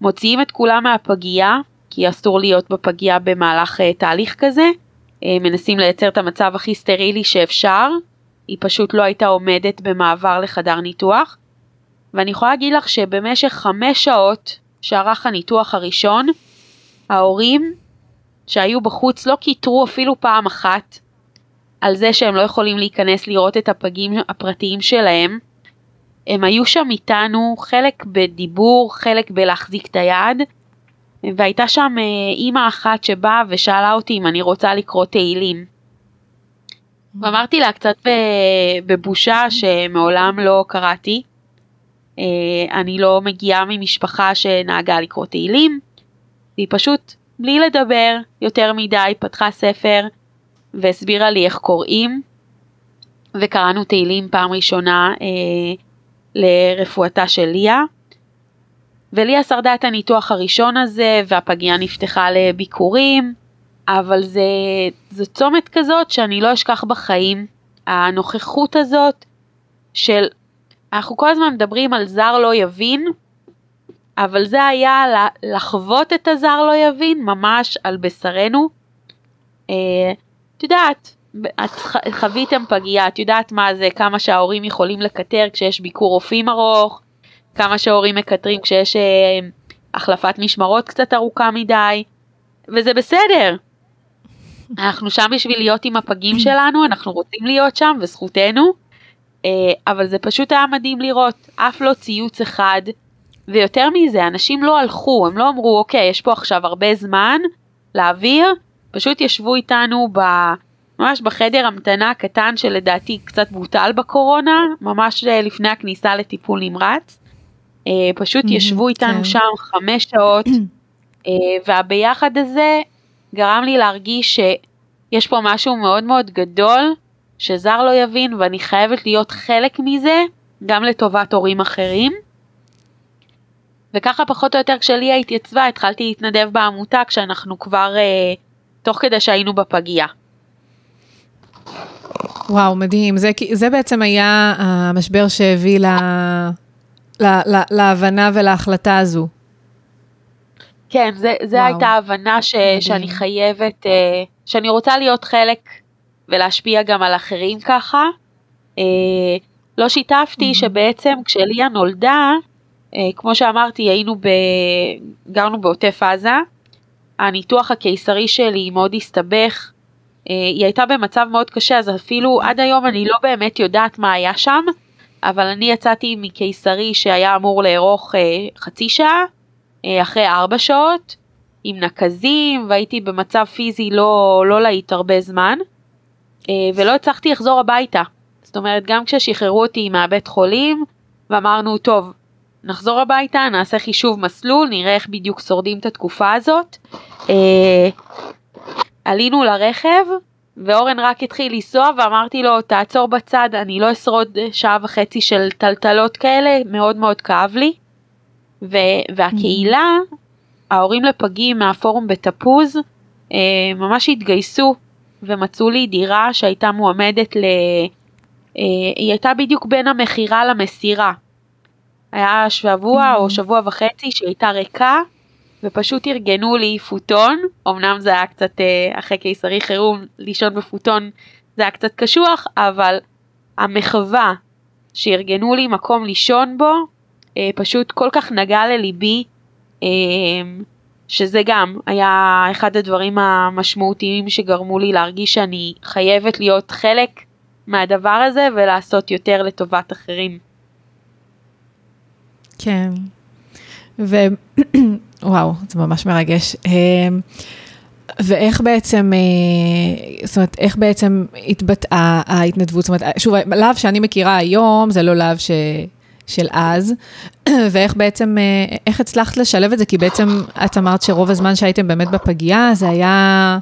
מוציאים את כולם מהפגייה, כי אסור להיות בפגייה במהלך אה, תהליך כזה, מנסים לייצר את המצב הכי סטרילי שאפשר, היא פשוט לא הייתה עומדת במעבר לחדר ניתוח. ואני יכולה להגיד לך שבמשך חמש שעות שערך הניתוח הראשון, ההורים שהיו בחוץ לא קיטרו אפילו פעם אחת על זה שהם לא יכולים להיכנס לראות את הפגים הפרטיים שלהם. הם היו שם איתנו, חלק בדיבור, חלק בלהחזיק את היד, והייתה שם אה, אימא אחת שבאה ושאלה אותי אם אני רוצה לקרוא תהילים. ואמרתי לה קצת בבושה שמעולם לא קראתי. אה, אני לא מגיעה ממשפחה שנהגה לקרוא תהילים. והיא פשוט, בלי לדבר יותר מדי, פתחה ספר והסבירה לי איך קוראים. וקראנו תהילים פעם ראשונה אה, לרפואתה של ליה. וליה שרדה את הניתוח הראשון הזה והפגייה נפתחה לביקורים. אבל זה, זה צומת כזאת שאני לא אשכח בחיים. הנוכחות הזאת של, אנחנו כל הזמן מדברים על זר לא יבין, אבל זה היה לחוות את הזר לא יבין ממש על בשרנו. אה, את יודעת, את חוויתם פגייה, את יודעת מה זה, כמה שההורים יכולים לקטר כשיש ביקור רופאים ארוך, כמה שההורים מקטרים כשיש אה, החלפת משמרות קצת ארוכה מדי, וזה בסדר, אנחנו שם בשביל להיות עם הפגים שלנו, אנחנו רוצים להיות שם וזכותנו, אה, אבל זה פשוט היה מדהים לראות, אף לא ציוץ אחד, ויותר מזה, אנשים לא הלכו, הם לא אמרו, אוקיי, יש פה עכשיו הרבה זמן להעביר, פשוט ישבו איתנו ב... ממש בחדר המתנה הקטן שלדעתי קצת בוטל בקורונה, ממש אה, לפני הכניסה לטיפול נמרץ. אה, פשוט ישבו איתנו כן. שם חמש שעות, והביחד הזה גרם לי להרגיש שיש פה משהו מאוד מאוד גדול שזר לא יבין ואני חייבת להיות חלק מזה גם לטובת הורים אחרים. וככה פחות או יותר כשליה התייצבה התחלתי להתנדב בעמותה כשאנחנו כבר אה, תוך כדי שהיינו בפגייה. וואו, מדהים. זה, זה בעצם היה המשבר שהביא לה, לה, לה, להבנה ולהחלטה הזו. כן, זה, זה הייתה הבנה ש, שאני חייבת, אה, שאני רוצה להיות חלק ולהשפיע גם על אחרים ככה. אה, לא שיתפתי mm-hmm. שבעצם כשליה נולדה, אה, כמו שאמרתי, היינו ב... גרנו בעוטף עזה, הניתוח הקיסרי שלי מאוד הסתבך, היא הייתה במצב מאוד קשה, אז אפילו עד היום אני לא באמת יודעת מה היה שם, אבל אני יצאתי מקיסרי שהיה אמור לארוך חצי שעה, אה, אחרי ארבע שעות עם נקזים והייתי במצב פיזי לא, לא להיט הרבה זמן אה, ולא הצלחתי לחזור הביתה. זאת אומרת גם כששחררו אותי מהבית חולים ואמרנו טוב נחזור הביתה נעשה חישוב מסלול נראה איך בדיוק שורדים את התקופה הזאת. אה, עלינו לרכב ואורן רק התחיל לנסוע ואמרתי לו תעצור בצד אני לא אשרוד שעה וחצי של טלטלות כאלה מאוד מאוד כאב לי. ו- והקהילה, ההורים לפגים מהפורום בתפוז, אה, ממש התגייסו ומצאו לי דירה שהייתה מועמדת ל... אה, היא הייתה בדיוק בין המכירה למסירה. היה שבוע או שבוע וחצי שהיא הייתה ריקה ופשוט ארגנו לי פוטון, אמנם זה היה קצת אה, אחרי קיסרי חירום לישון בפוטון זה היה קצת קשוח, אבל המחווה שארגנו לי מקום לישון בו אה, פשוט כל כך נגע לליבי, אה, שזה גם היה אחד הדברים המשמעותיים שגרמו לי להרגיש שאני חייבת להיות חלק מהדבר הזה ולעשות יותר לטובת אחרים. כן, ווואו, זה ממש מרגש. אה, ואיך בעצם, אה, זאת אומרת, איך בעצם התבטאה ההתנדבות? זאת אומרת, שוב, להב שאני מכירה היום, זה לא להב ש... של אז, ואיך בעצם, אה, איך הצלחת לשלב את זה? כי בעצם את אמרת שרוב הזמן שהייתם באמת בפגייה, זה היה,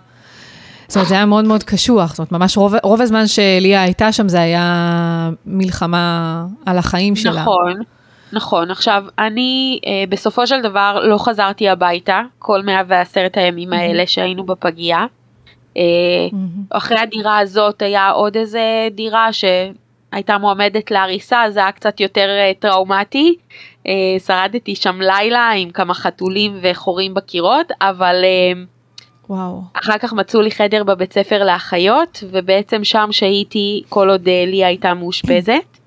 זאת אומרת, זה היה מאוד מאוד קשוח, זאת אומרת, ממש רוב, רוב הזמן שליה הייתה שם זה היה מלחמה על החיים שלה. נכון, נכון. עכשיו, אני אה, בסופו של דבר לא חזרתי הביתה כל 110 הימים האלה שהיינו בפגייה. אה, אחרי הדירה הזאת היה עוד איזה דירה שהייתה מועמדת להריסה, זה היה קצת יותר אה, טראומטי. אה, שרדתי שם לילה עם כמה חתולים וחורים בקירות, אבל אה, וואו. אחר כך מצאו לי חדר בבית ספר לאחיות, ובעצם שם שהייתי כל עוד אה, ליה הייתה מאושפזת.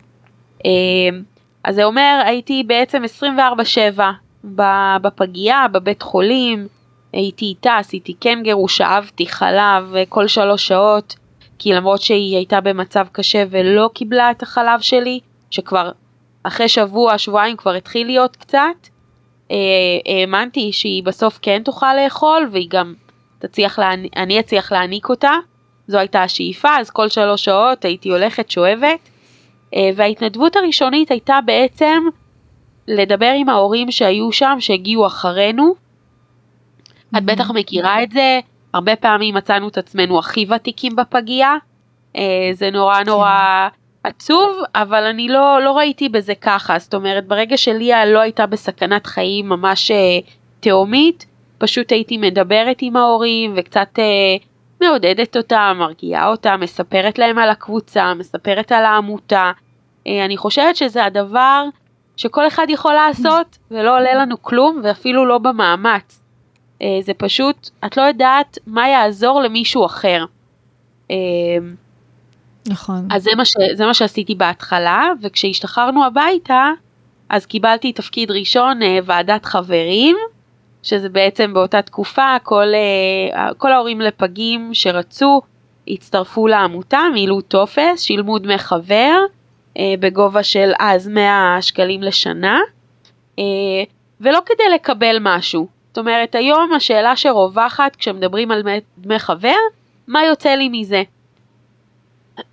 אז זה אומר, הייתי בעצם 24/7 ב- בפגייה, בבית חולים, הייתי איתה, עשיתי קנגרו, שאבתי חלב אה, כל שלוש שעות, כי למרות שהיא הייתה במצב קשה ולא קיבלה את החלב שלי, שכבר אחרי שבוע, שבועיים כבר התחיל להיות קצת, אה, האמנתי שהיא בסוף כן תוכל לאכול, והיא גם תצליח, להני, אני אצליח להעניק אותה, זו הייתה השאיפה, אז כל שלוש שעות הייתי הולכת שואבת, וההתנדבות הראשונית הייתה בעצם לדבר עם ההורים שהיו שם, שהגיעו אחרינו. את בטח מכירה את זה, הרבה פעמים מצאנו את עצמנו הכי ותיקים בפגייה, אה, זה נורא נורא עצוב, אבל אני לא, לא ראיתי בזה ככה, זאת אומרת ברגע שליה לא הייתה בסכנת חיים ממש אה, תהומית, פשוט הייתי מדברת עם ההורים וקצת אה, מעודדת אותם, מרגיעה אותם, מספרת להם על הקבוצה, מספרת על העמותה. אה, אני חושבת שזה הדבר שכל אחד יכול לעשות ולא עולה לנו כלום ואפילו לא במאמץ. אה, זה פשוט, את לא יודעת מה יעזור למישהו אחר. אה, נכון. אז זה מה, ש, זה מה שעשיתי בהתחלה, וכשהשתחררנו הביתה, אז קיבלתי תפקיד ראשון, ועדת חברים, שזה בעצם באותה תקופה, כל, כל ההורים לפגים שרצו, הצטרפו לעמותה, מילאו טופס, שילמו דמי חבר, בגובה של אז 100 שקלים לשנה, אה, ולא כדי לקבל משהו. זאת אומרת, היום השאלה שרווחת כשמדברים על דמי- חבר, מה יוצא לי מזה?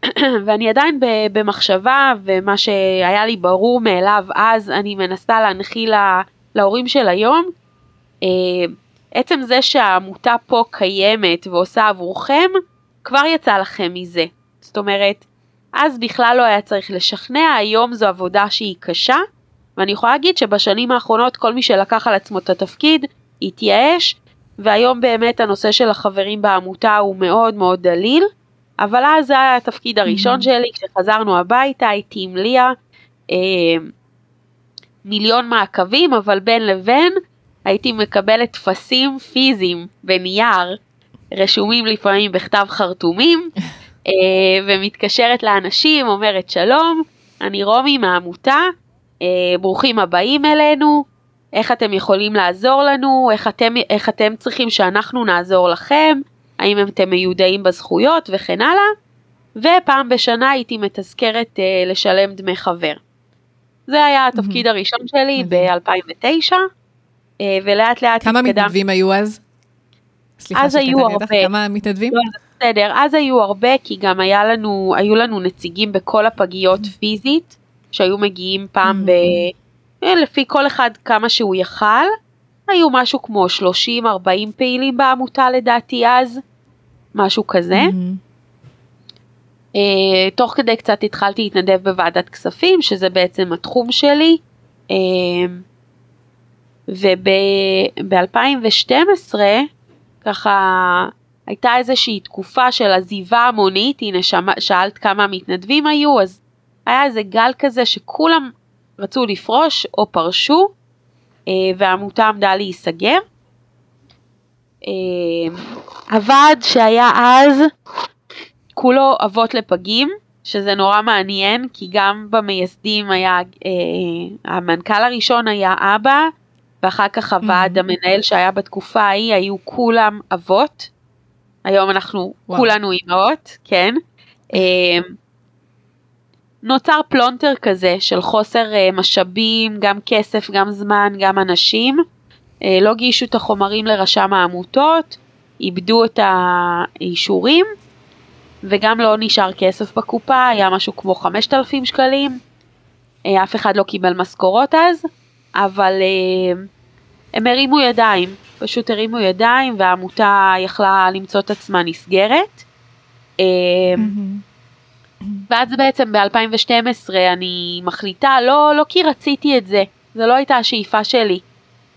ואני עדיין במחשבה, ומה שהיה לי ברור מאליו אז, אני מנסה להנחיל לה- להורים של היום. אה, עצם זה שהעמותה פה קיימת ועושה עבורכם, כבר יצא לכם מזה. זאת אומרת, אז בכלל לא היה צריך לשכנע, היום זו עבודה שהיא קשה, ואני יכולה להגיד שבשנים האחרונות כל מי שלקח על עצמו את התפקיד, התייאש, והיום באמת הנושא של החברים בעמותה הוא מאוד מאוד דליל. אבל אז זה היה התפקיד הראשון שלי, כשחזרנו הביתה הייתי עם ליה, אה, מיליון מעקבים, אבל בין לבין הייתי מקבלת טפסים פיזיים בנייר, רשומים לפעמים בכתב חרטומים, ומתקשרת לאנשים, אומרת שלום, אני רומי מהעמותה, אה, ברוכים הבאים אלינו, איך אתם יכולים לעזור לנו, איך אתם, איך אתם צריכים שאנחנו נעזור לכם, האם אתם מיודעים בזכויות וכן הלאה, ופעם בשנה הייתי מתזכרת אה, לשלם דמי חבר. זה היה התפקיד הראשון שלי מדהים. ב-2009, אה, ולאט לאט כמה התקדמתי. מתנדבים היו אז? סליחה אז היו שקטעתי אותך, הרבה. כמה מתנדבים? לא, בסדר, אז היו הרבה, כי גם היה לנו, היו לנו נציגים בכל הפגיות פיזית, שהיו מגיעים פעם ב... אה, לפי כל אחד כמה שהוא יכל. היו משהו כמו 30-40 פעילים בעמותה לדעתי אז, משהו כזה. אה, תוך כדי קצת התחלתי להתנדב בוועדת כספים, שזה בעצם התחום שלי. אה, וב-2012, ככה, הייתה איזושהי תקופה של עזיבה המונית, הנה שמע, שאלת כמה מתנדבים היו, אז היה איזה גל כזה שכולם רצו לפרוש או פרשו, אה, והעמותה עמדה להיסגר. אה, הוועד שהיה אז, כולו אבות לפגים, שזה נורא מעניין, כי גם במייסדים היה, אה, המנכ"ל הראשון היה אבא, ואחר כך הוועד Mhm. המנהל שהיה בתקופה ההיא, היו כולם אבות. היום אנחנו וואו. כולנו אימהות, כן. אה, נוצר פלונטר כזה של חוסר אה, משאבים, גם כסף, גם זמן, גם אנשים. אה, לא גישו את החומרים לרשם העמותות, איבדו את האישורים, וגם לא נשאר כסף בקופה, היה משהו כמו 5,000 שקלים. אה, אף אחד לא קיבל משכורות אז, אבל הם הרימו ידיים, פשוט הרימו ידיים והעמותה יכלה למצוא את עצמה נסגרת. אה, ואז בעצם ב-2012 אני מחליטה, לא, לא כי רציתי את זה, זו לא הייתה השאיפה שלי.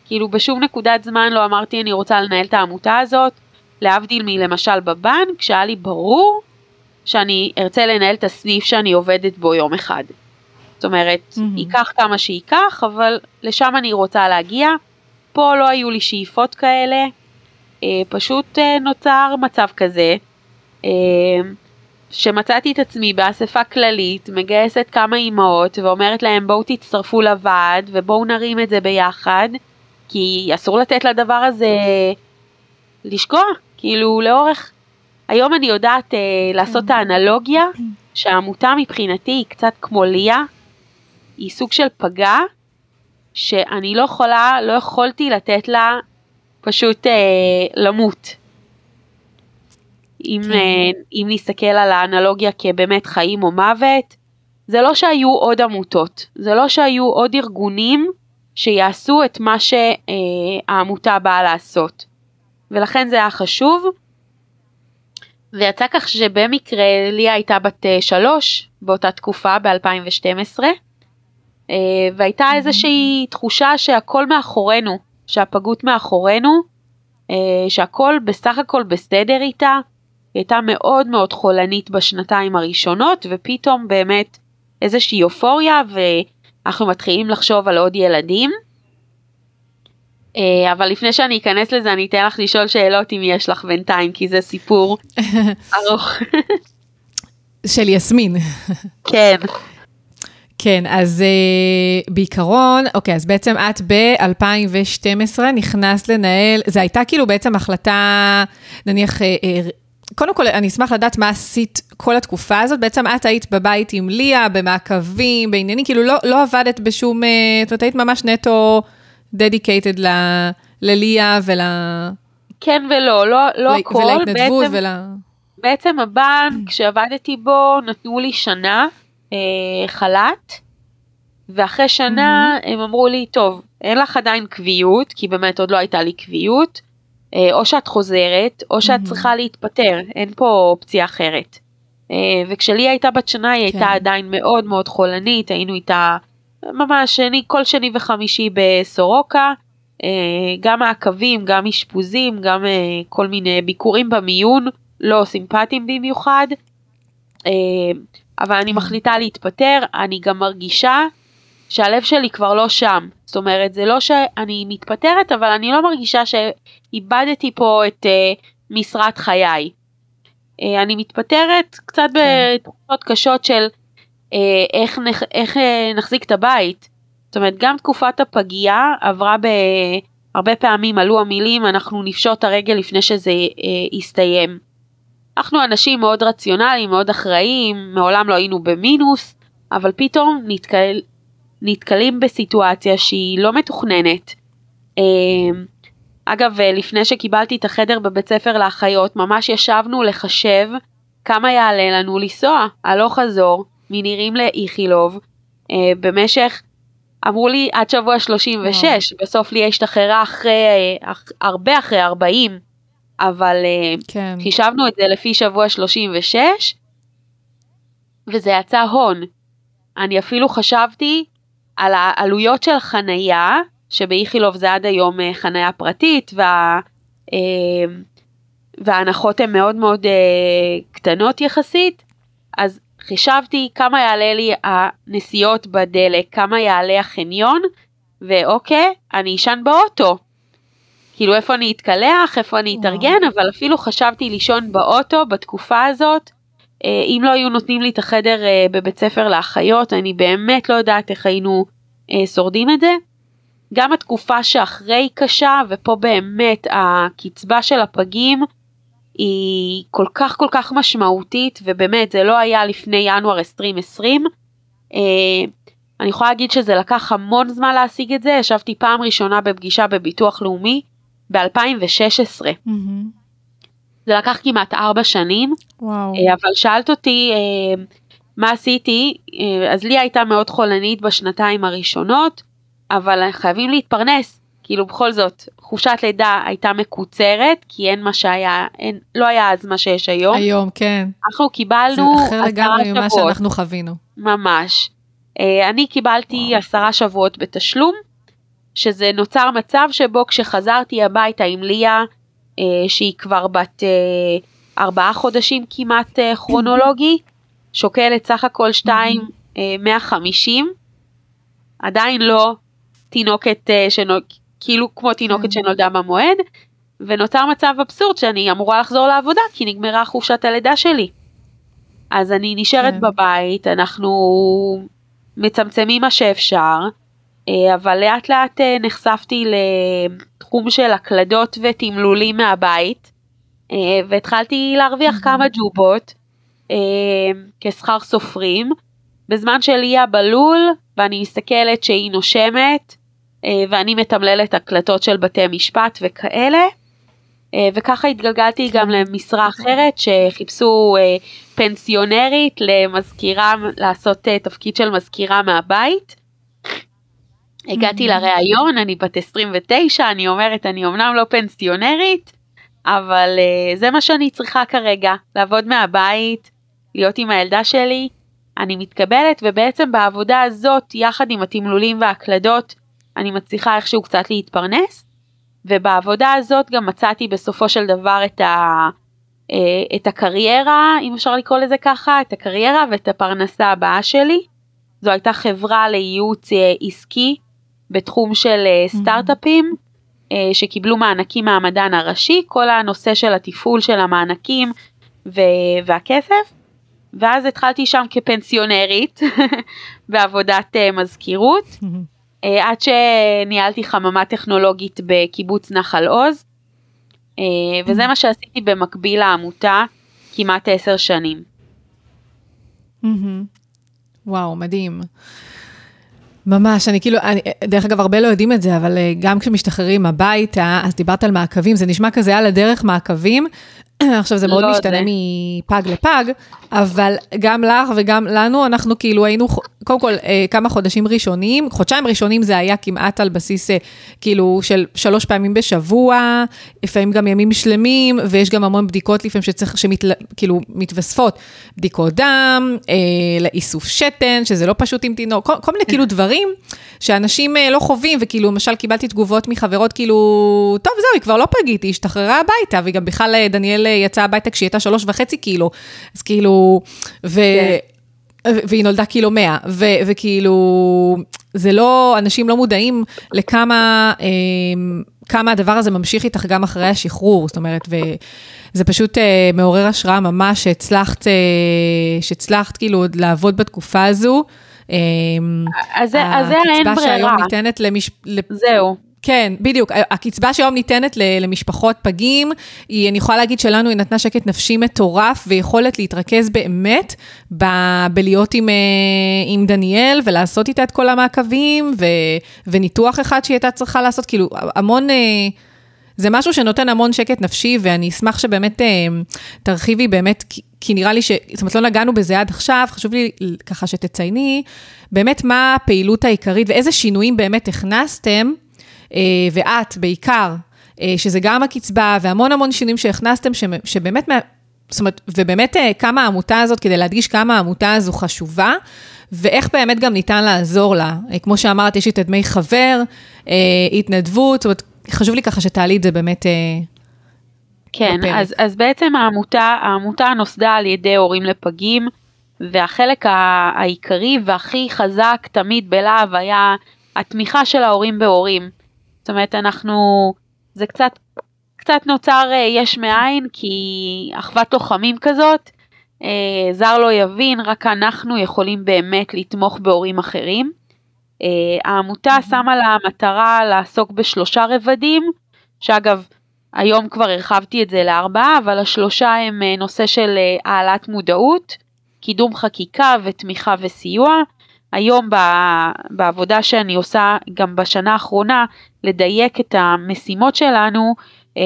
כאילו בשום נקודת זמן לא אמרתי אני רוצה לנהל את העמותה הזאת, להבדיל מלמשל בבנק, שהיה לי ברור שאני ארצה לנהל את הסניף שאני עובדת בו יום אחד. זאת אומרת, mm-hmm. ייקח כמה שייקח, אבל לשם אני רוצה להגיע. פה לא היו לי שאיפות כאלה, אה, פשוט אה, נוצר מצב כזה, אה, שמצאתי את עצמי באספה כללית, מגייסת כמה אימהות ואומרת להם בואו תצטרפו לוועד ובואו נרים את זה ביחד, כי אסור לתת לדבר הזה לשקוע, כאילו לאורך, היום אני יודעת אה, לעשות את האנלוגיה שהעמותה מבחינתי היא קצת כמו ליה, היא סוג של פגה, שאני לא יכולה, לא יכולתי לתת לה פשוט אה, למות. אם, כן. אה, אם נסתכל על האנלוגיה כבאמת חיים או מוות, זה לא שהיו עוד עמותות, זה לא שהיו עוד ארגונים שיעשו את מה שהעמותה באה לעשות. ולכן זה היה חשוב. ויצא כך שבמקרה ליה הייתה בת אה, שלוש באותה תקופה ב-2012, אה, והייתה איזושהי תחושה שהכל מאחורינו, שהפגות מאחורינו, אה, שהכל בסך הכל בסדר איתה. היא הייתה מאוד מאוד חולנית בשנתיים הראשונות, ופתאום באמת איזושהי אופוריה, ואנחנו מתחילים לחשוב על עוד ילדים. אה, אבל לפני שאני אכנס לזה אני אתן לך לשאול שאלות אם יש לך בינתיים כי זה סיפור ארוך. של יסמין. כן. כן, אז uh, בעיקרון, אוקיי, אז בעצם את ב-2012 נכנסת לנהל, זה הייתה כאילו בעצם החלטה, נניח, uh, uh, קודם כל, אני אשמח לדעת מה עשית כל התקופה הזאת. בעצם את היית בבית עם ליה, במעקבים, בעניינים, כאילו לא, לא עבדת בשום, uh, זאת אומרת, היית ממש נטו דדיקייטד ל- לליה ול... כן ולא, לא, לא הכל. ולהתנדבות ול... בעצם הבנק שעבדתי בו נתנו לי שנה חל"ת, ואחרי שנה mm-hmm. הם אמרו לי, טוב, אין לך עדיין קביעות, כי באמת עוד לא הייתה לי קביעות, אה, או שאת חוזרת, או שאת mm-hmm. צריכה להתפטר, אין פה אופציה אחרת. אה, וכשלי הייתה בת שנה היא כן. הייתה עדיין מאוד מאוד חולנית, היינו איתה ממש שני, כל שני וחמישי בסורוקה, אה, גם מעקבים, גם אשפוזים, גם אה, כל מיני ביקורים במיון, לא סימפטיים במיוחד. אבל אני מחליטה להתפטר, אני גם מרגישה שהלב שלי כבר לא שם. זאת אומרת, זה לא שאני מתפטרת, אבל אני לא מרגישה שאיבדתי פה את משרת חיי. אני מתפטרת קצת כן. בתקופות קשות של אה, איך, נח, איך אה, נחזיק את הבית. זאת אומרת, גם תקופת הפגייה עברה ב... הרבה פעמים עלו המילים אנחנו נפשוט הרגל לפני שזה אה, יסתיים. אנחנו אנשים מאוד רציונליים, מאוד אחראיים, מעולם לא היינו במינוס, אבל פתאום נתקל, נתקלים בסיטואציה שהיא לא מתוכננת. אה, אגב, אה, לפני שקיבלתי את החדר בבית ספר לאחיות, ממש ישבנו לחשב כמה יעלה לנו לנסוע, הלוך חזור, מנירים לאיכילוב אה, במשך, אמרו לי עד שבוע 36, וואו. בסוף לי השתחררה אחרי, אה, הרבה אחרי 40, אבל אה, כן. חישבנו את זה לפי שבוע 36, וזה יצא הון. אני אפילו חשבתי על העלויות של חנייה, שבאיכילוב זה עד היום אה, חנייה פרטית, וה... אה, וההנחות הן מאוד מאוד קטנות יחסית, אז חישבתי כמה יעלה לי הנסיעות בדלק, כמה יעלה החניון, ואוקיי, אני אשן באוטו. כאילו איפה אני אתקלח, איפה אני אתארגן, אבל אפילו חשבתי לישון באוטו בתקופה הזאת. אה, אם לא היו נותנים לי את החדר אה, בבית ספר לאחיות, אני באמת לא יודעת איך היינו אה, שורדים את זה. גם התקופה שאחרי קשה, ופה באמת הקצבה של הפגים היא כל כך כל כך משמעותית, ובאמת זה לא היה לפני ינואר 2020. אה, אני יכולה להגיד שזה לקח המון זמן להשיג את זה, ישבתי פעם ראשונה בפגישה בביטוח לאומי ב-2016. Mm-hmm. זה לקח כמעט ארבע שנים, וואו. אה, אבל שאלת אותי אה, מה עשיתי, אז לי הייתה מאוד חולנית בשנתיים הראשונות, אבל חייבים להתפרנס. כאילו בכל זאת, חופשת לידה הייתה מקוצרת, כי אין מה שהיה, אין, לא היה אז מה שיש היום. היום, כן. אנחנו קיבלנו עשרה שבועות. זה אחר לגמרי ממה שאנחנו חווינו. ממש. אה, אני קיבלתי וואו. עשרה שבועות בתשלום, שזה נוצר מצב שבו כשחזרתי הביתה עם ליה, אה, שהיא כבר בת אה, ארבעה חודשים כמעט כרונולוגי, שוקלת סך הכל שתיים, מאה חמישים, עדיין לא תינוקת, שנול... כאילו כמו תינוקת כן. שנולדה במועד, ונוצר מצב אבסורד שאני אמורה לחזור לעבודה כי נגמרה חופשת הלידה שלי. אז אני נשארת כן. בבית, אנחנו מצמצמים מה שאפשר, אה, אבל לאט לאט אה, נחשפתי לתחום של הקלדות ותמלולים מהבית, אה, והתחלתי להרוויח mm-hmm. כמה ג'ובות כשכר סופרים, בזמן שליה בלול, ואני מסתכלת שהיא נושמת, ואני מתמללת הקלטות של בתי משפט וכאלה. וככה התגלגלתי גם כן. למשרה אחרת שחיפשו פנסיונרית למזכירה, לעשות תפקיד של מזכירה מהבית. הגעתי לראיון, אני בת 29, אני אומרת, אני אמנם לא פנסיונרית, אבל uh, זה מה שאני צריכה כרגע, לעבוד מהבית, להיות עם הילדה שלי. אני מתקבלת, ובעצם בעבודה הזאת, יחד עם התמלולים והקלדות, אני מצליחה איכשהו קצת להתפרנס. ובעבודה הזאת גם מצאתי בסופו של דבר את, ה, uh, את הקריירה, אם אפשר לקרוא לזה ככה, את הקריירה ואת הפרנסה הבאה שלי. זו הייתה חברה לייעוץ uh, עסקי בתחום של אה, סטארט-אפים אה, שקיבלו מענקים מהמדען הראשי, כל הנושא של התפעול של המענקים והכסף. ואז התחלתי שם כפנסיונרית בעבודת אה, מזכירות, עד שניהלתי חממה טכנולוגית בקיבוץ נחל עוז, וזה מה שעשיתי במקביל לעמותה כמעט עשר שנים. וואו, מדהים. ממש, אני כאילו, אני, דרך אגב, הרבה לא יודעים את זה, אבל אה, גם כשמשתחררים הביתה, אז דיברת על מעקבים, זה נשמע כזה על הדרך מעקבים, עכשיו זה מאוד לא משתנה זה. מפג לפג, אבל גם לך וגם לנו, אנחנו כאילו היינו, קודם כל, אה, כמה חודשים ראשונים, חודשיים ראשונים זה היה כמעט על בסיס אה, כאילו של שלוש פעמים בשבוע, לפעמים גם ימים שלמים, ויש גם המון בדיקות לפעמים שצריך, שכאילו מתווספות, בדיקות דם, אה, לאיסוף שתן, שזה לא פשוט עם תינוק, כל, כל מיני כאילו דברים שאנשים לא חווים, וכאילו, למשל קיבלתי תגובות מחברות, כאילו, טוב, זהו, היא כבר לא פגית, היא השתחררה הביתה, וגם בכלל דניאל יצאה הביתה כשהיא הייתה שלוש וחצי קילו, אז כאילו, ו... כן. והיא נולדה קילו מאה, ו, וכאילו, זה לא, אנשים לא מודעים לכמה אה, כמה הדבר הזה ממשיך איתך גם אחרי השחרור, זאת אומרת, וזה פשוט אה, מעורר השראה ממש שהצלחת, אה, שהצלחת כאילו עוד לעבוד בתקופה הזו. אה, אז זה אין ברירה. הקצבה שהיום ניתנת למש... זהו. כן, בדיוק. הקצבה שהיום ניתנת למשפחות פגים, היא, אני יכולה להגיד שלנו היא נתנה שקט נפשי מטורף ויכולת להתרכז באמת ב- בלהיות עם, אה, עם דניאל ולעשות איתה את כל המעקבים ו, וניתוח אחד שהיא הייתה צריכה לעשות, כאילו המון... אה, זה משהו שנותן המון שקט נפשי, ואני אשמח שבאמת אה, תרחיבי באמת, כי, כי נראה לי ש... זאת אומרת, לא נגענו בזה עד עכשיו, חשוב לי ככה שתצייני באמת מה הפעילות העיקרית ואיזה שינויים באמת הכנסתם ואת בעיקר, אה, שזה גם הקצבה והמון המון שינויים שהכנסתם, שבאמת, זאת אומרת, ובאמת אה, כמה העמותה הזאת, כדי להדגיש כמה העמותה הזו חשובה, ואיך באמת גם ניתן לעזור לה. כמו שאמרת, יש לי את דמי חבר, התנדבות, זאת אומרת, חשוב לי ככה שתעלי את זה באמת כן, אז, אז בעצם העמותה, העמותה נוסדה על ידי הורים לפגים, והחלק העיקרי והכי חזק תמיד בלהב היה התמיכה של ההורים בהורים. זאת אומרת, אנחנו, זה קצת, קצת נוצר אה, יש מאין, כי אחוות לוחמים כזאת, אה, זר לא יבין, רק אנחנו יכולים באמת לתמוך בהורים אחרים. אה, העמותה שמה לה מטרה לעסוק בשלושה רבדים, שאגב, היום כבר הרחבתי את זה לארבעה, אבל השלושה הם נושא של העלאת מודעות, קידום חקיקה ותמיכה וסיוע. היום בעבודה שאני עושה גם בשנה האחרונה, לדייק את המשימות שלנו, אה,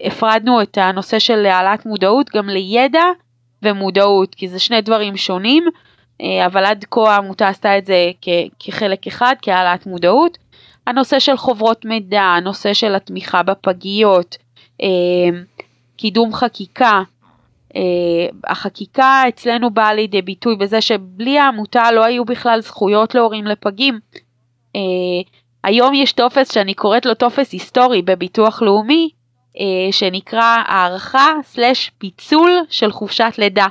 הפרדנו את הנושא של העלאת מודעות גם לידע ומודעות, כי זה שני דברים שונים, אה, אבל עד כה העמותה עשתה את זה כחלק אחד, כהעלאת מודעות. הנושא של חוברות מידע, הנושא של התמיכה בפגיות, קידום חקיקה. החקיקה אצלנו באה לידי ביטוי בזה שבלי העמותה לא היו בכלל זכויות להורים לפגים. היום יש טופס שאני קוראת לו טופס היסטורי בביטוח לאומי, אה, שנקרא הערכה סלש פיצול של חופשת לידה.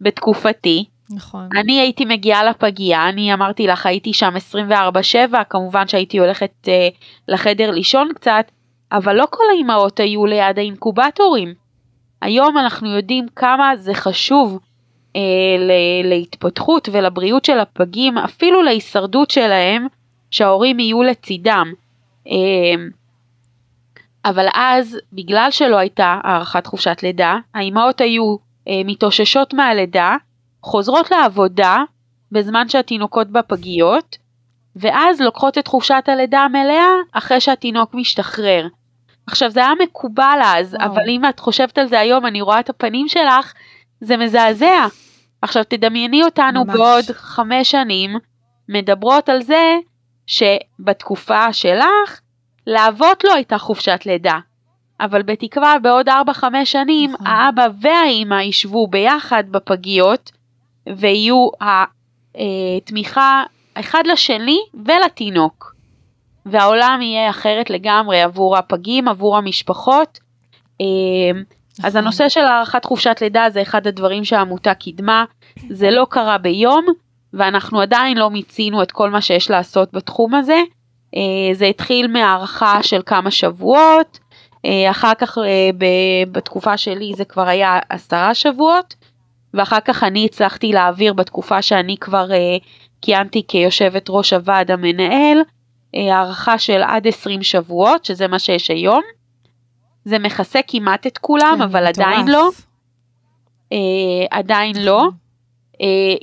בתקופתי, נכון. אני הייתי מגיעה לפגייה, אני אמרתי לך הייתי שם 24/7, כמובן שהייתי הולכת אה, לחדר לישון קצת, אבל לא כל האימהות היו ליד האינקובטורים. היום אנחנו יודעים כמה זה חשוב אה, להתפתחות ולבריאות של הפגים, אפילו להישרדות שלהם, שההורים יהיו לצידם. אה, אבל אז, בגלל שלא הייתה הארכת חופשת לידה, האימהות היו אה, מתאוששות מהלידה, חוזרות לעבודה בזמן שהתינוקות בפגיות, ואז לוקחות את חופשת הלידה המלאה אחרי שהתינוק משתחרר. עכשיו זה היה מקובל אז, וואו. אבל אם את חושבת על זה היום, אני רואה את הפנים שלך, זה מזעזע. עכשיו תדמייני אותנו ממש. בעוד חמש שנים, מדברות על זה שבתקופה שלך, לאבות לא הייתה חופשת לידה. אבל בתקווה בעוד 4-5 שנים נכון. האבא והאימא ישבו ביחד בפגיות ויהיו התמיכה אחד לשני ולתינוק. והעולם יהיה אחרת לגמרי עבור הפגים, עבור המשפחות. אמ, אז נכון. הנושא של הארכת חופשת לידה זה אחד הדברים שהעמותה קידמה, זה לא קרה ביום, ואנחנו עדיין לא מיצינו את כל מה שיש לעשות בתחום הזה. אה, זה התחיל מהערכה של כמה שבועות, אה, אחר כך אה, בתקופה שלי זה כבר היה עשרה שבועות, ואחר כך אני הצלחתי להעביר בתקופה שאני כבר כיהנתי כיושבת ראש הוועד המנהל, הערכה של עד 20 שבועות, שזה מה שיש היום. זה מכסה כמעט את כולם, כן, אבל. עדיין לא. עדיין לא. נכון.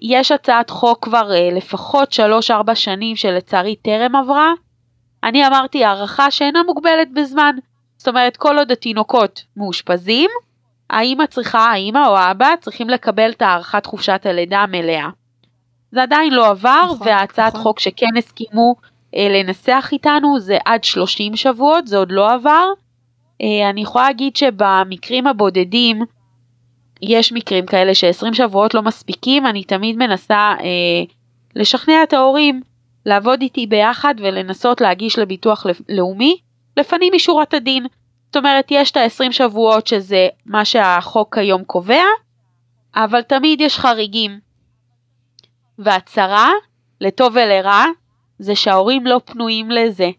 יש הצעת חוק כבר לפחות 3-4 שנים שלצערי טרם עברה, אני אמרתי הערכה שאינה מוגבלת בזמן. זאת אומרת, כל עוד התינוקות מאושפזים, האמא צריכה, האמא או האבא צריכים לקבל את הארכת חופשת הלידה המלאה. זה עדיין לא עבר, נכון, והצעת נכון. חוק שכן הסכימו אה, לנסח איתנו זה עד 30 שבועות, זה עוד לא עבר. אה, אני יכולה להגיד שבמקרים הבודדים, יש מקרים כאלה ש-20 שבועות לא מספיקים, אני תמיד מנסה אה, לשכנע את ההורים לעבוד איתי ביחד ולנסות להגיש לביטוח לאומי לפנים משורת הדין. זאת אומרת, יש את ה-20 שבועות שזה מה שהחוק היום קובע, אבל תמיד יש חריגים. והצרה, לטוב ולרע, זה שההורים לא פנויים לזה.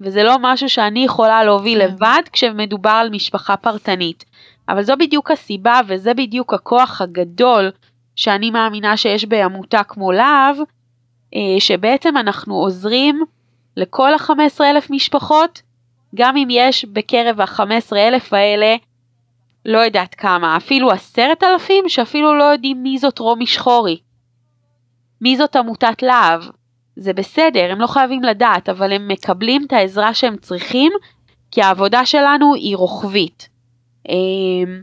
וזה לא משהו שאני יכולה להוביל כן. לבד כשמדובר על משפחה פרטנית. אבל זו בדיוק הסיבה וזה בדיוק הכוח הגדול שאני מאמינה שיש בעמותה כמו להב, אה, שבעצם אנחנו עוזרים לכל ה-15 אלף משפחות, גם אם יש בקרב ה-15 אלף האלה, לא יודעת כמה, אפילו עשרת אלפים שאפילו לא יודעים מי זאת רומי שחורי. מי זאת עמותת להב. זה בסדר, הם לא חייבים לדעת, אבל הם מקבלים את העזרה שהם צריכים, כי העבודה שלנו היא רוחבית. אמ,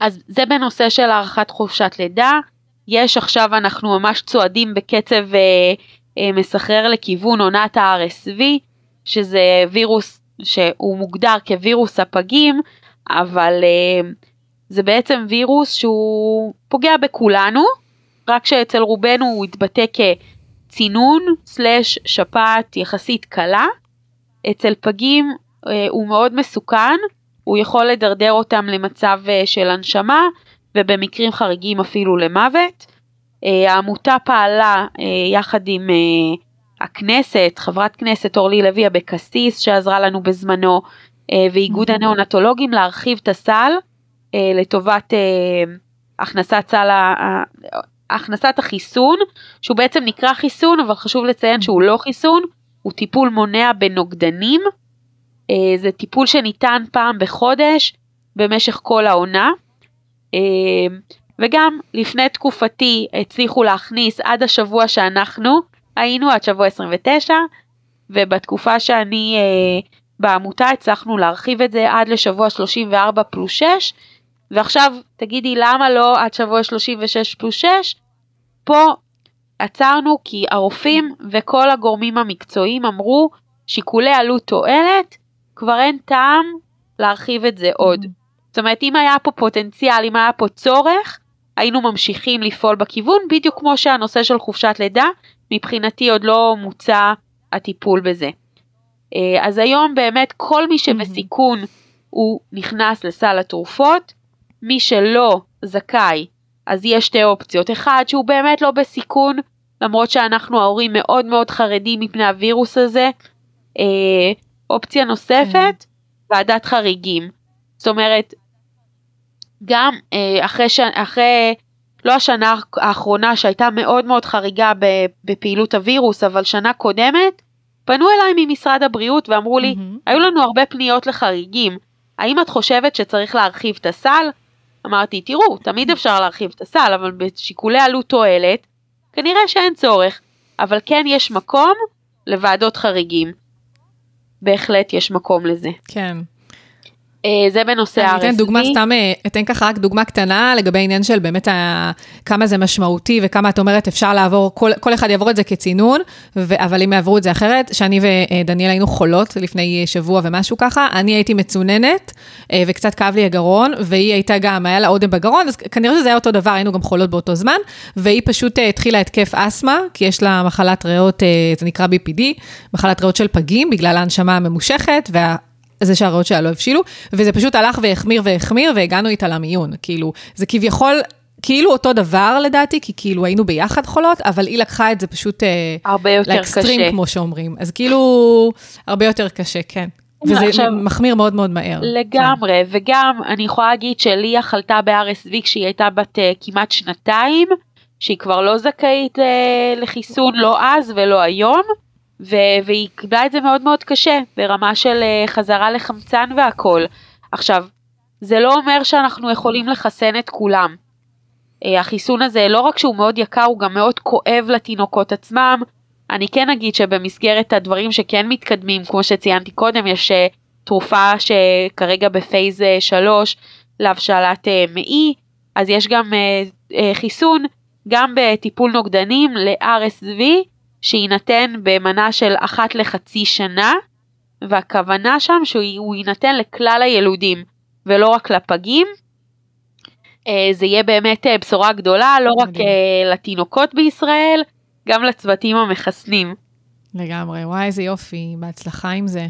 אז זה בנושא של הארכת חופשת לידה. יש עכשיו, אנחנו ממש צועדים בקצב אה, אה, מסחרר לכיוון עונת ה-RSV, שזה וירוס שהוא מוגדר כווירוס הפגים, אבל אה, זה בעצם וירוס שהוא פוגע בכולנו, רק שאצל רובנו הוא יתבטא כצינון סלש שפעת יחסית קלה. אצל פגים אה, הוא מאוד מסוכן, הוא יכול לדרדר אותם למצב אה, של הנשמה ובמקרים חריגים אפילו למוות. אה, העמותה פעלה אה, יחד עם אה, הכנסת, חברת כנסת אורלי לוי אבקסיס שעזרה לנו בזמנו, ואיגוד הנאונטולוגים להרחיב את הסל לטובת הכנסת סל, הכנסת החיסון, שהוא בעצם נקרא חיסון, אבל חשוב לציין שהוא לא חיסון, הוא טיפול מונע בנוגדנים. זה טיפול שניתן פעם בחודש במשך כל העונה. וגם לפני תקופתי הצליחו להכניס עד השבוע שאנחנו היינו, עד שבוע 29, ובתקופה שאני אה, בעמותה הצלחנו להרחיב את זה עד לשבוע 34 פלוס 6, ועכשיו תגידי למה לא עד שבוע 36 פלוס 6? פה עצרנו כי הרופאים וכל הגורמים המקצועיים אמרו שיקולי עלות תועלת, כבר אין טעם להרחיב את זה עוד. זאת אומרת, אם היה פה פוטנציאל, אם היה פה צורך, היינו ממשיכים לפעול בכיוון, בדיוק כמו שהנושא של חופשת לידה, מבחינתי עוד לא מוצע הטיפול בזה. אה, אז היום באמת כל מי שבסיכון הוא נכנס לסל התרופות, מי שלא זכאי, אז יש שתי אופציות. אחד, שהוא באמת לא בסיכון, למרות שאנחנו ההורים מאוד מאוד חרדים מפני הווירוס הזה. אה, אופציה נוספת, כן. ועדת חריגים. זאת אומרת, גם אה, אחרי, ש... אחרי, לא השנה האחרונה שהייתה מאוד מאוד חריגה בפעילות הווירוס, אבל שנה קודמת, פנו אליי ממשרד הבריאות ואמרו לי, mm-hmm. היו לנו הרבה פניות לחריגים, האם את חושבת שצריך להרחיב את הסל? אמרתי, תראו, תמיד אפשר להרחיב את הסל, אבל בשיקולי עלות תועלת, כנראה שאין צורך, אבל כן יש מקום לוועדות חריגים. בהחלט יש מקום לזה. כן. אה, זה בנושא ה-RSV. אני אתן דוגמה סתם, אה, אתן ככה רק דוגמה קטנה לגבי העניין של באמת ה, כמה זה משמעותי וכמה את אומרת אפשר לעבור, כל, כל אחד יעבור את זה כצינון, ו, אבל אם יעברו את זה אחרת, שאני ודניאל היינו חולות לפני שבוע ומשהו ככה, אני הייתי מצוננת אה, וקצת כאב לי הגרון, והיא הייתה גם, היה לה אודם בגרון, אז כנראה שזה היה אותו דבר, היינו גם חולות באותו זמן, והיא פשוט התחילה התקף אסתמה, כי יש לה מחלת ריאות, זה נקרא BPD, מחלת ריאות של פגים, בגלל ההנשמה הממושכת, וה... זה שהריאות שלה לא הבשילו, וזה פשוט הלך והחמיר והחמיר, והגענו איתה למיון. כאילו, זה כביכול... כאילו אותו דבר לדעתי, כי כאילו היינו ביחד חולות, אבל היא לקחה את זה פשוט... אה, הרבה יותר לאקסטרים, קשה. כמו שאומרים. אז כאילו, הרבה יותר קשה, כן. וזה עכשיו, מחמיר מאוד מאוד מהר. לגמרי, כן. וגם אני יכולה להגיד שליה חלתה ב-RSV כשהיא הייתה בת uh, כמעט שנתיים, שהיא כבר לא זכאית uh, לחיסון, לא אז ולא היום. ו- והיא קיבלה את זה מאוד מאוד קשה, ברמה של uh, חזרה לחמצן והכל. עכשיו, זה לא אומר שאנחנו יכולים לחסן את כולם. Uh, החיסון הזה, לא רק שהוא מאוד יקר, הוא גם מאוד כואב לתינוקות עצמם. אני כן אגיד שבמסגרת הדברים שכן מתקדמים, כמו שציינתי קודם, יש uh, תרופה שכרגע בפייז 3 להבשלת מעי, אז יש גם חיסון, גם בטיפול נוגדנים ל-RSV, שיינתן במנה של אחת לחצי שנה, והכוונה שם שהוא יינתן לכלל הילודים ולא רק לפגים. אה, זה יהיה באמת אה, בשורה גדולה, לא רק אה, לתינוקות בישראל, גם לצוותים המחסנים. לגמרי, וואי איזה יופי, בהצלחה עם זה.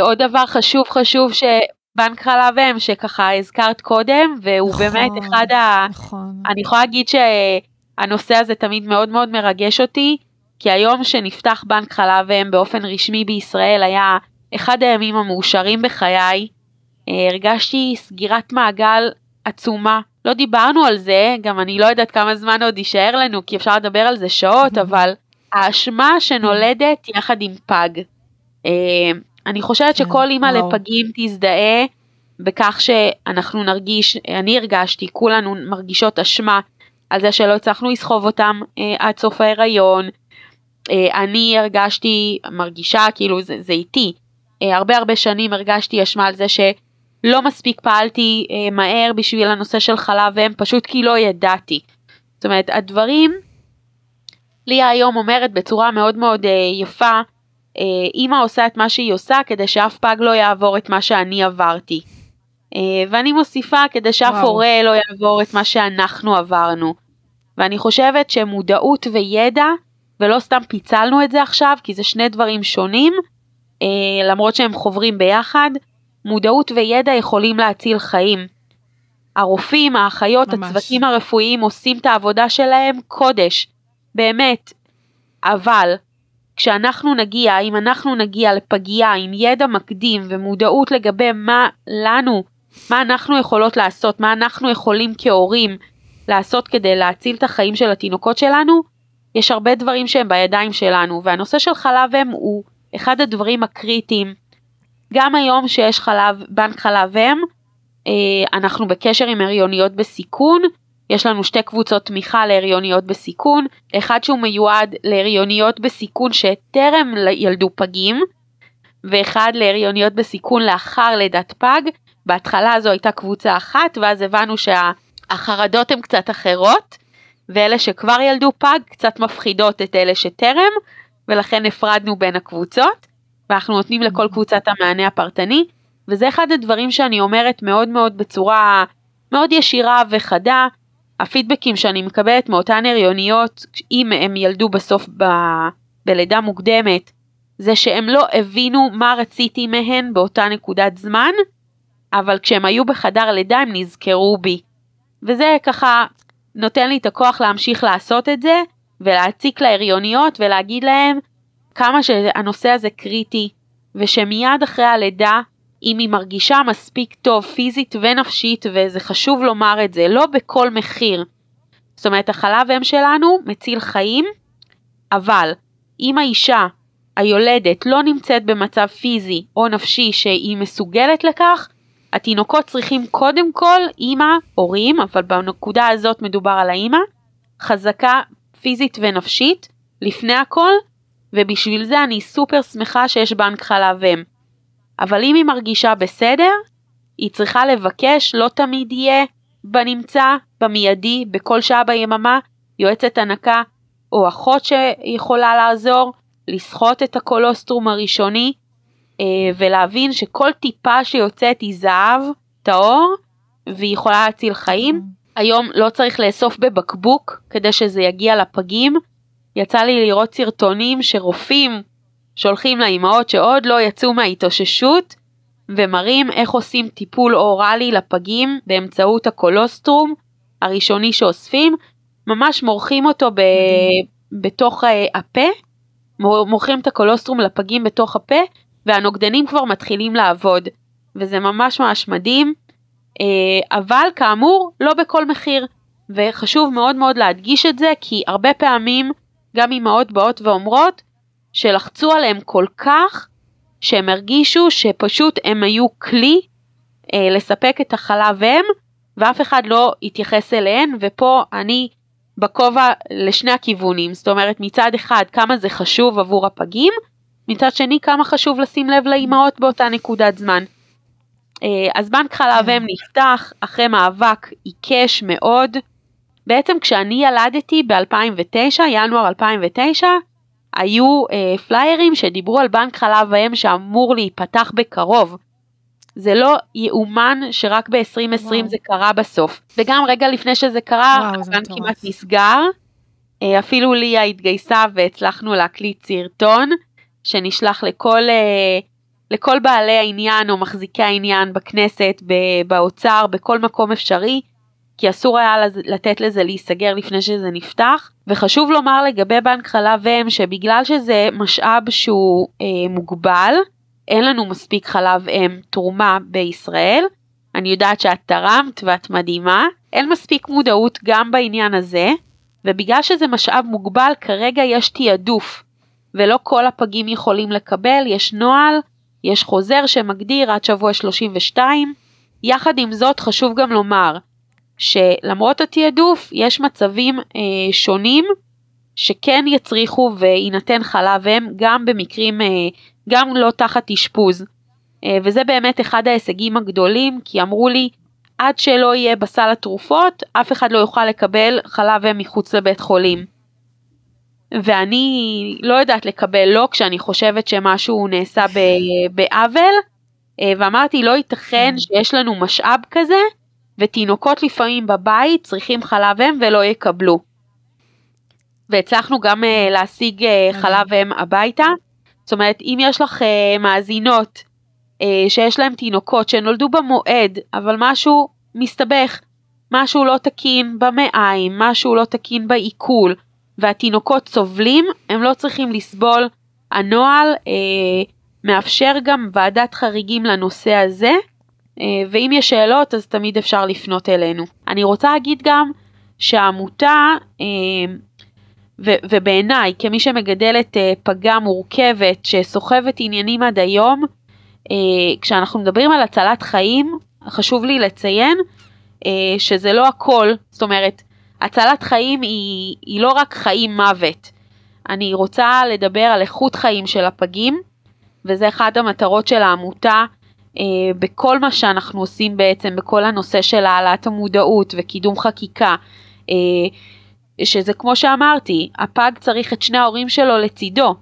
עוד דבר חשוב חשוב שבנק חלב אם שככה הזכרת קודם, והוא נכון, באמת אחד ה... נכון. אני יכולה להגיד שהנושא הזה תמיד מאוד מאוד מרגש אותי. כי היום שנפתח בנק חלב אם באופן רשמי בישראל היה אחד הימים המאושרים בחיי. אה, הרגשתי סגירת מעגל עצומה. לא דיברנו על זה, גם אני לא יודעת כמה זמן עוד יישאר לנו, כי אפשר לדבר על זה שעות, אבל האשמה שנולדת יחד עם פג. אה, אני חושבת כן, שכל אימא לפגים תזדהה בכך שאנחנו נרגיש, אני הרגשתי, כולנו מרגישות אשמה על זה שלא הצלחנו לסחוב אותם אה, עד סוף ההיריון, אני הרגשתי, מרגישה כאילו זה, זה איתי, אה, הרבה הרבה שנים הרגשתי אשמה על זה שלא מספיק פעלתי אה, מהר בשביל הנושא של חלב אם, פשוט כי לא ידעתי. זאת אומרת, הדברים, ליה היום אומרת בצורה מאוד מאוד יפה, אימא עושה את מה שהיא עושה כדי שאף פג לא יעבור את מה שאני עברתי. ואני מוסיפה כדי שאף וואו. הורה לא יעבור את מה שאנחנו עברנו. ואני חושבת שמודעות וידע ולא סתם פיצלנו את זה עכשיו, כי זה שני דברים שונים, אה, למרות שהם חוברים ביחד. מודעות וידע יכולים להציל חיים. הרופאים, האחיות, ממש. הצוותים הרפואיים עושים את העבודה שלהם קודש, באמת. אבל כשאנחנו נגיע, אם אנחנו נגיע לפגייה עם ידע מקדים ומודעות לגבי מה לנו, מה אנחנו יכולות לעשות, מה אנחנו יכולים כהורים לעשות כדי להציל את החיים של התינוקות שלנו, יש הרבה דברים שהם בידיים שלנו, והנושא של חלב אם הוא אחד הדברים הקריטיים. גם היום שיש חלב, בנק חלב אם, אה, אנחנו בקשר עם הריוניות בסיכון, יש לנו שתי קבוצות תמיכה להריוניות בסיכון, אחד שהוא מיועד להריוניות בסיכון שטרם ילדו פגים, ואחד להריוניות בסיכון לאחר לידת פג. בהתחלה זו הייתה קבוצה אחת, ואז הבנו שהחרדות הן קצת אחרות, ואלה שכבר ילדו פג קצת מפחידות את אלה שטרם, ולכן הפרדנו בין הקבוצות, ואנחנו נותנים לכל קבוצת המענה הפרטני, וזה אחד הדברים שאני אומרת מאוד מאוד בצורה מאוד ישירה וחדה, הפידבקים שאני מקבלת מאותן הריוניות, אם הם ילדו בסוף ב... בלידה מוקדמת, זה שהם לא הבינו מה רציתי מהן באותה נקודת זמן, אבל כשהם היו בחדר לידה הם נזכרו בי. וזה ככה נותן לי את הכוח להמשיך לעשות את זה, ולהציק להריוניות ולהגיד להם כמה שהנושא הזה קריטי, ושמיד אחרי הלידה, אם היא מרגישה מספיק טוב פיזית ונפשית, וזה חשוב לומר את זה, לא בכל מחיר. זאת אומרת, החלב אם שלנו מציל חיים, אבל אם האישה היולדת לא נמצאת במצב פיזי או נפשי שהיא מסוגלת לכך, התינוקות צריכים קודם כל אימא, הורים, אבל בנקודה הזאת מדובר על האימא, חזקה פיזית ונפשית, לפני הכל, ובשביל זה אני סופר שמחה שיש בנק חלב אם. אבל אם היא מרגישה בסדר, היא צריכה לבקש, לא תמיד יהיה בנמצא, במיידי, בכל שעה ביממה, יועצת הנקה או אחות שיכולה לעזור, לסחוט את הקולוסטרום הראשוני, ולהבין שכל טיפה שיוצאת היא זהב טהור, והיא יכולה להציל חיים. היום לא צריך לאסוף בבקבוק כדי שזה יגיע לפגים. יצא לי לראות סרטונים שרופאים שולחים לאימהות שעוד לא יצאו מההתאוששות ומראים איך עושים טיפול אוראלי לפגים באמצעות הקולוסטרום הראשוני שאוספים, ממש מורחים אותו ב... בתוך אה, הפה, מורחים את הקולוסטרום לפגים בתוך הפה והנוגדנים כבר מתחילים לעבוד וזה ממש ממש מדהים, אה, אבל כאמור לא בכל מחיר וחשוב מאוד מאוד להדגיש את זה כי הרבה פעמים גם אימהות באות ואומרות שלחצו עליהם כל כך, שהם הרגישו שפשוט הם היו כלי אה, לספק את החלב אם, ואף אחד לא התייחס אליהן, ופה אני בכובע לשני הכיוונים, זאת אומרת מצד אחד כמה זה חשוב עבור הפגים, מצד שני כמה חשוב לשים לב לאימהות באותה נקודת זמן. אה, אז בנק חלב אם נפתח אחרי מאבק עיקש מאוד. בעצם כשאני ילדתי ב-2009, ינואר 2009, היו אה, פליירים שדיברו על בנק חלב האם שאמור להיפתח בקרוב. זה לא יאומן שרק ב-2020 זה קרה בסוף. וגם רגע לפני שזה קרה, הבנק כמעט נסגר. אה, אפילו ליה התגייסה והצלחנו להקליט סרטון שנשלח לכל, אה, לכל בעלי העניין או מחזיקי העניין בכנסת, באוצר, בכל מקום אפשרי. כי אסור היה לתת לזה להיסגר לפני שזה נפתח. וחשוב לומר לגבי בנק חלב אם שבגלל שזה משאב שהוא אה, מוגבל, אין לנו מספיק חלב אם תרומה בישראל. אני יודעת שאת תרמת ואת מדהימה, אין מספיק מודעות גם בעניין הזה, ובגלל שזה משאב מוגבל כרגע יש תעדוף, ולא כל הפגים יכולים לקבל, יש נוהל, יש חוזר שמגדיר עד שבוע 32. יחד עם זאת חשוב גם לומר שלמרות התעדוף יש מצבים אה, שונים שכן יצריכו ויינתן חלב אם גם במקרים, אה, גם לא תחת אשפוז. אה, וזה באמת אחד ההישגים הגדולים כי אמרו לי עד שלא יהיה בסל התרופות אף אחד לא יוכל לקבל חלב אם מחוץ לבית חולים. ואני לא יודעת לקבל לא כשאני חושבת שמשהו נעשה בעוול אה, ואמרתי לא ייתכן כן. שיש לנו משאב כזה ותינוקות לפעמים בבית צריכים חלב אם ולא יקבלו. והצלחנו גם uh, להשיג uh, חלב אם הביתה. זאת אומרת, אם יש לך מאזינות שיש להם תינוקות שנולדו במועד, אבל משהו מסתבך, משהו לא תקין במעיים, משהו לא תקין בעיכול, והתינוקות סובלים, הם לא צריכים לסבול. הנוהל uh, מאפשר גם ועדת חריגים לנושא הזה, אה, ואם יש שאלות אז תמיד אפשר לפנות אלינו. אני רוצה להגיד גם שהעמותה, אה, ובעיניי כמי שמגדלת אה, פגה מורכבת שסוחבת עניינים עד היום, כשאנחנו מדברים על הצלת חיים, חשוב לי לציין שזה לא הכל, זאת אומרת, הצלת חיים היא, היא לא רק חיים מוות. אני רוצה לדבר על איכות חיים של הפגים, וזה אחת המטרות של העמותה אה, בכל מה שאנחנו עושים בעצם, בכל הנושא של העלאת המודעות וקידום חקיקה. אה, שזה כמו שאמרתי, הפג צריך את שני ההורים שלו לצידו.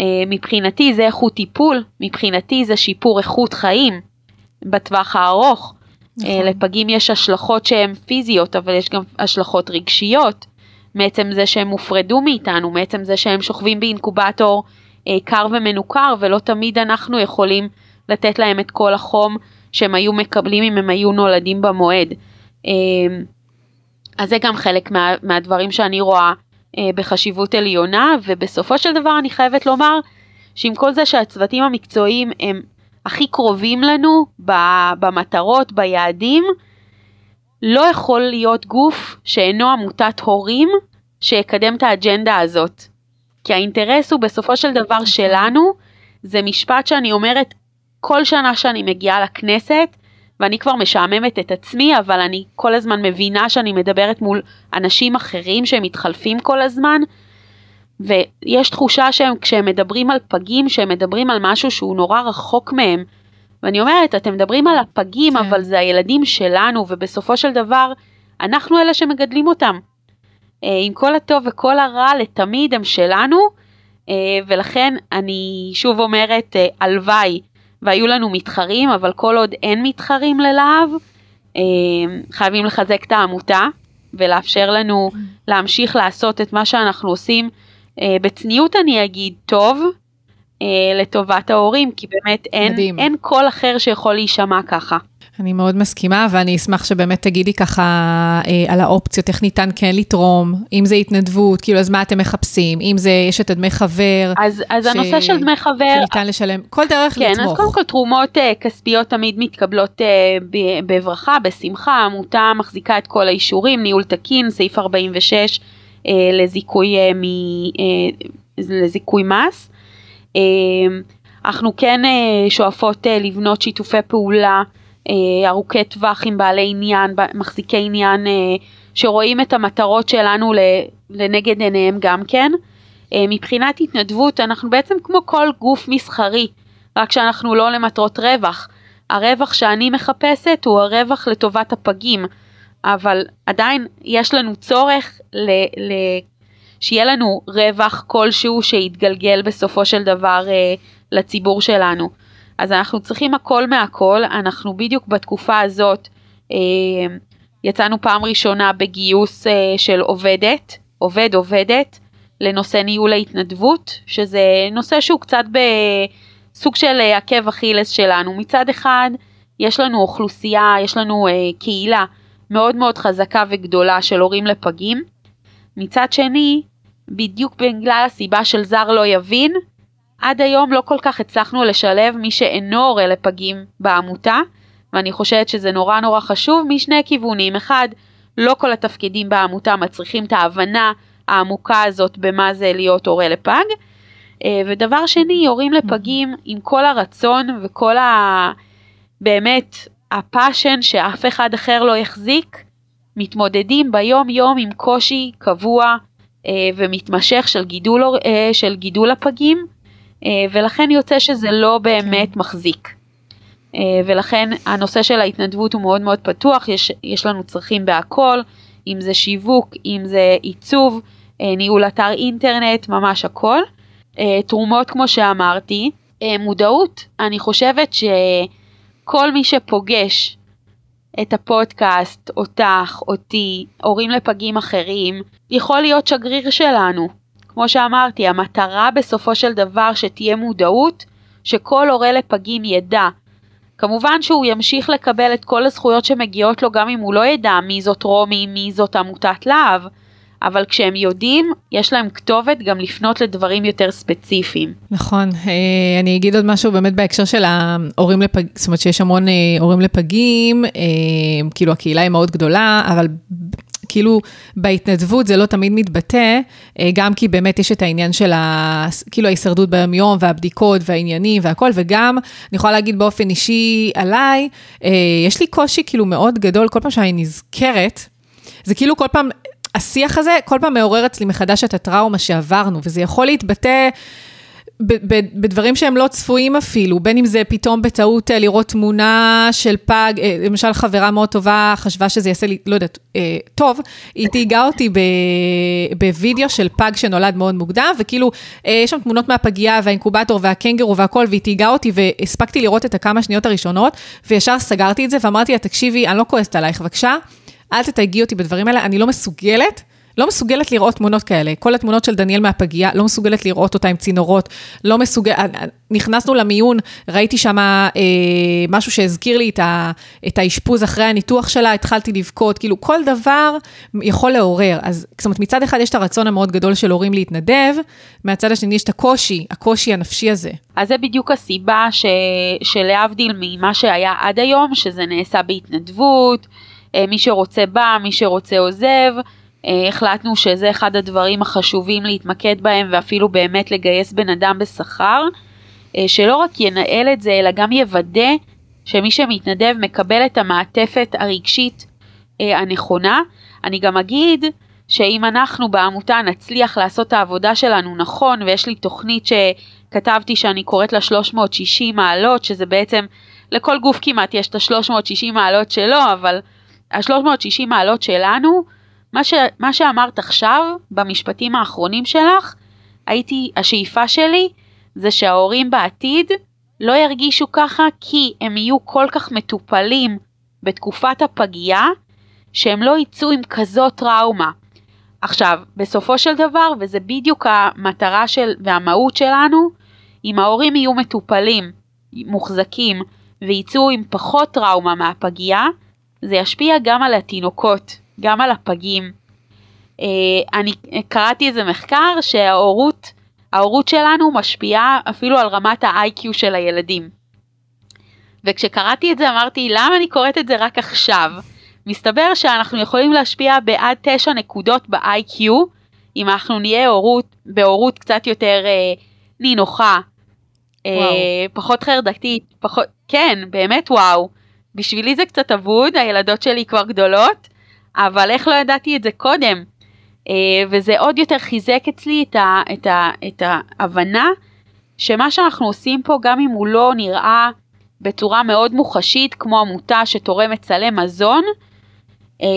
אה, מבחינתי זה איכות טיפול, מבחינתי זה שיפור איכות חיים בטווח הארוך. נכון. לפגים יש השלכות שהן פיזיות, אבל יש גם השלכות רגשיות, מעצם זה שהם הופרדו מאיתנו, מעצם זה שהם שוכבים באינקובטור קר ומנוכר, ולא תמיד אנחנו יכולים לתת להם את כל החום שהם היו מקבלים אם הם היו נולדים במועד. אז זה גם חלק מה, מהדברים שאני רואה אה, בחשיבות עליונה, ובסופו של דבר אני חייבת לומר שעם כל זה שהצוותים המקצועיים הם הכי קרובים לנו במטרות, ביעדים, לא יכול להיות גוף שאינו עמותת הורים שיקדם את האג'נדה הזאת. כי האינטרס הוא בסופו של דבר שלנו, זה משפט שאני אומרת כל שנה שאני מגיעה לכנסת, ואני כבר משעממת את עצמי, אבל אני כל הזמן מבינה שאני מדברת מול אנשים אחרים שהם מתחלפים כל הזמן, ויש תחושה שהם, כשהם מדברים על פגים, שהם מדברים על משהו שהוא נורא רחוק מהם. ואני אומרת, אתם מדברים על הפגים, כן. אבל זה הילדים שלנו, ובסופו של דבר, אנחנו אלה שמגדלים אותם. אה, עם כל הטוב וכל הרע, לתמיד הם שלנו, אה, ולכן אני שוב אומרת, אה, הלוואי והיו לנו מתחרים, אבל כל עוד אין מתחרים ללהב, חייבים לחזק את העמותה ולאפשר לנו להמשיך לעשות את מה שאנחנו עושים בצניעות אני אגיד טוב, אה, לטובת ההורים, כי באמת אין, אין קול אחר שיכול להישמע ככה. אני מאוד מסכימה, ואני אשמח שבאמת תגידי ככה אה, על האופציות, איך ניתן כן לתרום, אם זה התנדבות, כאילו, אז מה אתם מחפשים, אם זה, יש את הדמי חבר. אז, אז ש... הנושא של דמי חבר... שניתן לשלם, כל דרך כן, לתמוך. כן, אז קודם כל תרומות אה, כספיות תמיד מתקבלות אה, בברכה, בשמחה, העמותה מחזיקה את כל האישורים, ניהול תקין, סעיף 46 אה, לזיכוי, אה, מ, אה, לזיכוי מס. אה, אנחנו כן אה, שואפות אה, לבנות שיתופי פעולה. אה, ארוכי טווח עם בעלי עניין, מחזיקי עניין אה, שרואים את המטרות שלנו לנגד עיניהם גם כן. אה, מבחינת התנדבות אנחנו בעצם כמו כל גוף מסחרי, רק שאנחנו לא למטרות רווח. הרווח שאני מחפשת הוא הרווח לטובת הפגים, אבל עדיין יש לנו צורך ל, ל, שיהיה לנו רווח כלשהו שיתגלגל בסופו של דבר אה, לציבור שלנו. אז אנחנו צריכים הכל מהכל, אנחנו בדיוק בתקופה הזאת אה, יצאנו פעם ראשונה בגיוס אה, של עובדת, עובד עובדת, לנושא ניהול ההתנדבות, שזה נושא שהוא קצת בסוג של אה, עקב אכילס שלנו. מצד אחד, יש לנו אוכלוסייה, יש לנו אה, קהילה מאוד מאוד חזקה וגדולה של הורים לפגים. מצד שני, בדיוק בגלל הסיבה של זר לא יבין, עד היום לא כל כך הצלחנו לשלב מי שאינו הורה לפגים בעמותה, ואני חושבת שזה נורא נורא חשוב משני כיוונים. אחד, לא כל התפקידים בעמותה מצריכים את ההבנה העמוקה הזאת במה זה להיות הורה לפג. אה, ודבר שני, הורים לפגים עם כל הרצון וכל ה... באמת הפאשן שאף אחד אחר לא יחזיק, מתמודדים ביום יום עם קושי קבוע אה, ומתמשך של גידול, אה, של גידול הפגים, אה, ולכן יוצא שזה לא באמת כן. מחזיק. אה, ולכן הנושא של ההתנדבות הוא מאוד מאוד פתוח, יש, יש לנו צרכים בהכל, אם זה שיווק, אם זה עיצוב, אה, ניהול אתר אינטרנט, ממש הכל. תרומות כמו שאמרתי, מודעות, אני חושבת שכל מי שפוגש את הפודקאסט, אותך, אותי, הורים לפגים אחרים, יכול להיות שגריר שלנו. כמו שאמרתי, המטרה בסופו של דבר שתהיה מודעות, שכל הורה לפגים ידע. כמובן שהוא ימשיך לקבל את כל הזכויות שמגיעות לו גם אם הוא לא ידע מי זאת רומי, מי זאת עמותת להב, אבל כשהם יודעים, יש להם כתובת גם לפנות לדברים יותר ספציפיים. נכון, אה, אני אגיד עוד משהו באמת בהקשר של ההורים לפגים, זאת אומרת שיש המון אה, הורים לפגים, אה, כאילו הקהילה היא מאוד גדולה, אבל כאילו בהתנדבות זה לא תמיד מתבטא, גם כי באמת יש את העניין של ה, כאילו ההישרדות ביום-יום והבדיקות והעניינים והכל, וגם, אני יכולה להגיד באופן אישי עליי, יש לי קושי כאילו מאוד גדול כל פעם שאני נזכרת, זה כאילו כל פעם, השיח הזה כל פעם מעורר אצלי מחדש את הטראומה שעברנו, וזה יכול להתבטא... בדברים שהם לא צפויים אפילו, בין אם זה פתאום בטעות אה, לראות תמונה של פג, אה, למשל חברה מאוד טובה חשבה שזה יעשה לי, לא יודעת, אה, טוב, היא תהיגה אותי בווידאו של פג שנולד מאוד מוקדם, וכאילו, יש שם תמונות מהפגייה והאינקובטור והקנגרו והכל, והיא תהיגה אותי והספקתי לראות את הכמה שניות הראשונות, וישר סגרתי את זה ואמרתי לה, תקשיבי, אני לא כועסת עלייך, בבקשה, אל תתייגי אותי בדברים האלה, אני לא מסוגלת. לא מסוגלת לראות תמונות כאלה. כל התמונות של דניאל מהפגייה, לא מסוגלת לראות אותה עם צינורות, לא מסוגלת, אה, אה, נכנסנו למיון, ראיתי שם אה, משהו שהזכיר לי את, ה, את האשפוז אחרי הניתוח שלה, התחלתי לבכות, כאילו כל דבר יכול לעורר. אז זאת אומרת, מצד אחד יש את הרצון המאוד גדול של הורים להתנדב, מהצד השני יש את הקושי, הקושי הנפשי הזה. אז זה בדיוק הסיבה ש, שלהבדיל ממה שהיה עד היום, שזה נעשה בהתנדבות, מי שרוצה בא, מי שרוצה עוזב. אה, החלטנו שזה אחד הדברים החשובים להתמקד בהם ואפילו באמת לגייס בן אדם בשכר, אה, שלא רק ינהל את זה אלא גם יוודא שמי שמתנדב מקבל את המעטפת הרגשית אה, הנכונה. אני גם אגיד שאם אנחנו בעמותה נצליח לעשות את העבודה שלנו נכון ויש לי תוכנית שכתבתי שאני קוראת לה 360 מעלות שזה בעצם לכל גוף כמעט יש את ה-360 מעלות שלו אבל ה-360 מעלות שלנו מה, ש, מה שאמרת עכשיו, במשפטים האחרונים שלך, הייתי, השאיפה שלי זה שההורים בעתיד לא ירגישו ככה כי הם יהיו כל כך מטופלים בתקופת הפגייה, שהם לא יצאו עם כזאת טראומה. עכשיו, בסופו של דבר, וזה בדיוק המטרה של, והמהות שלנו, אם ההורים יהיו מטופלים, מוחזקים, ויצאו עם פחות טראומה מהפגייה, זה ישפיע גם על התינוקות. גם על הפגים. אה, אני קראתי איזה מחקר שההורות, ההורות שלנו משפיעה אפילו על רמת ה-IQ של הילדים. וכשקראתי את זה אמרתי למה אני קוראת את זה רק עכשיו? מסתבר שאנחנו יכולים להשפיע בעד 9 נקודות ב-IQ אם אנחנו נהיה הורות, בהורות קצת יותר אה, נינוחה, אה, פחות חרדתית, פחות, כן, באמת וואו. בשבילי זה קצת אבוד, הילדות שלי כבר גדולות, אבל איך לא ידעתי את זה קודם? אה, וזה עוד יותר חיזק אצלי את, ה, את, ה, את ההבנה שמה שאנחנו עושים פה, גם אם הוא לא נראה בצורה מאוד מוחשית, כמו עמותה שתורמת סלי מזון, אה,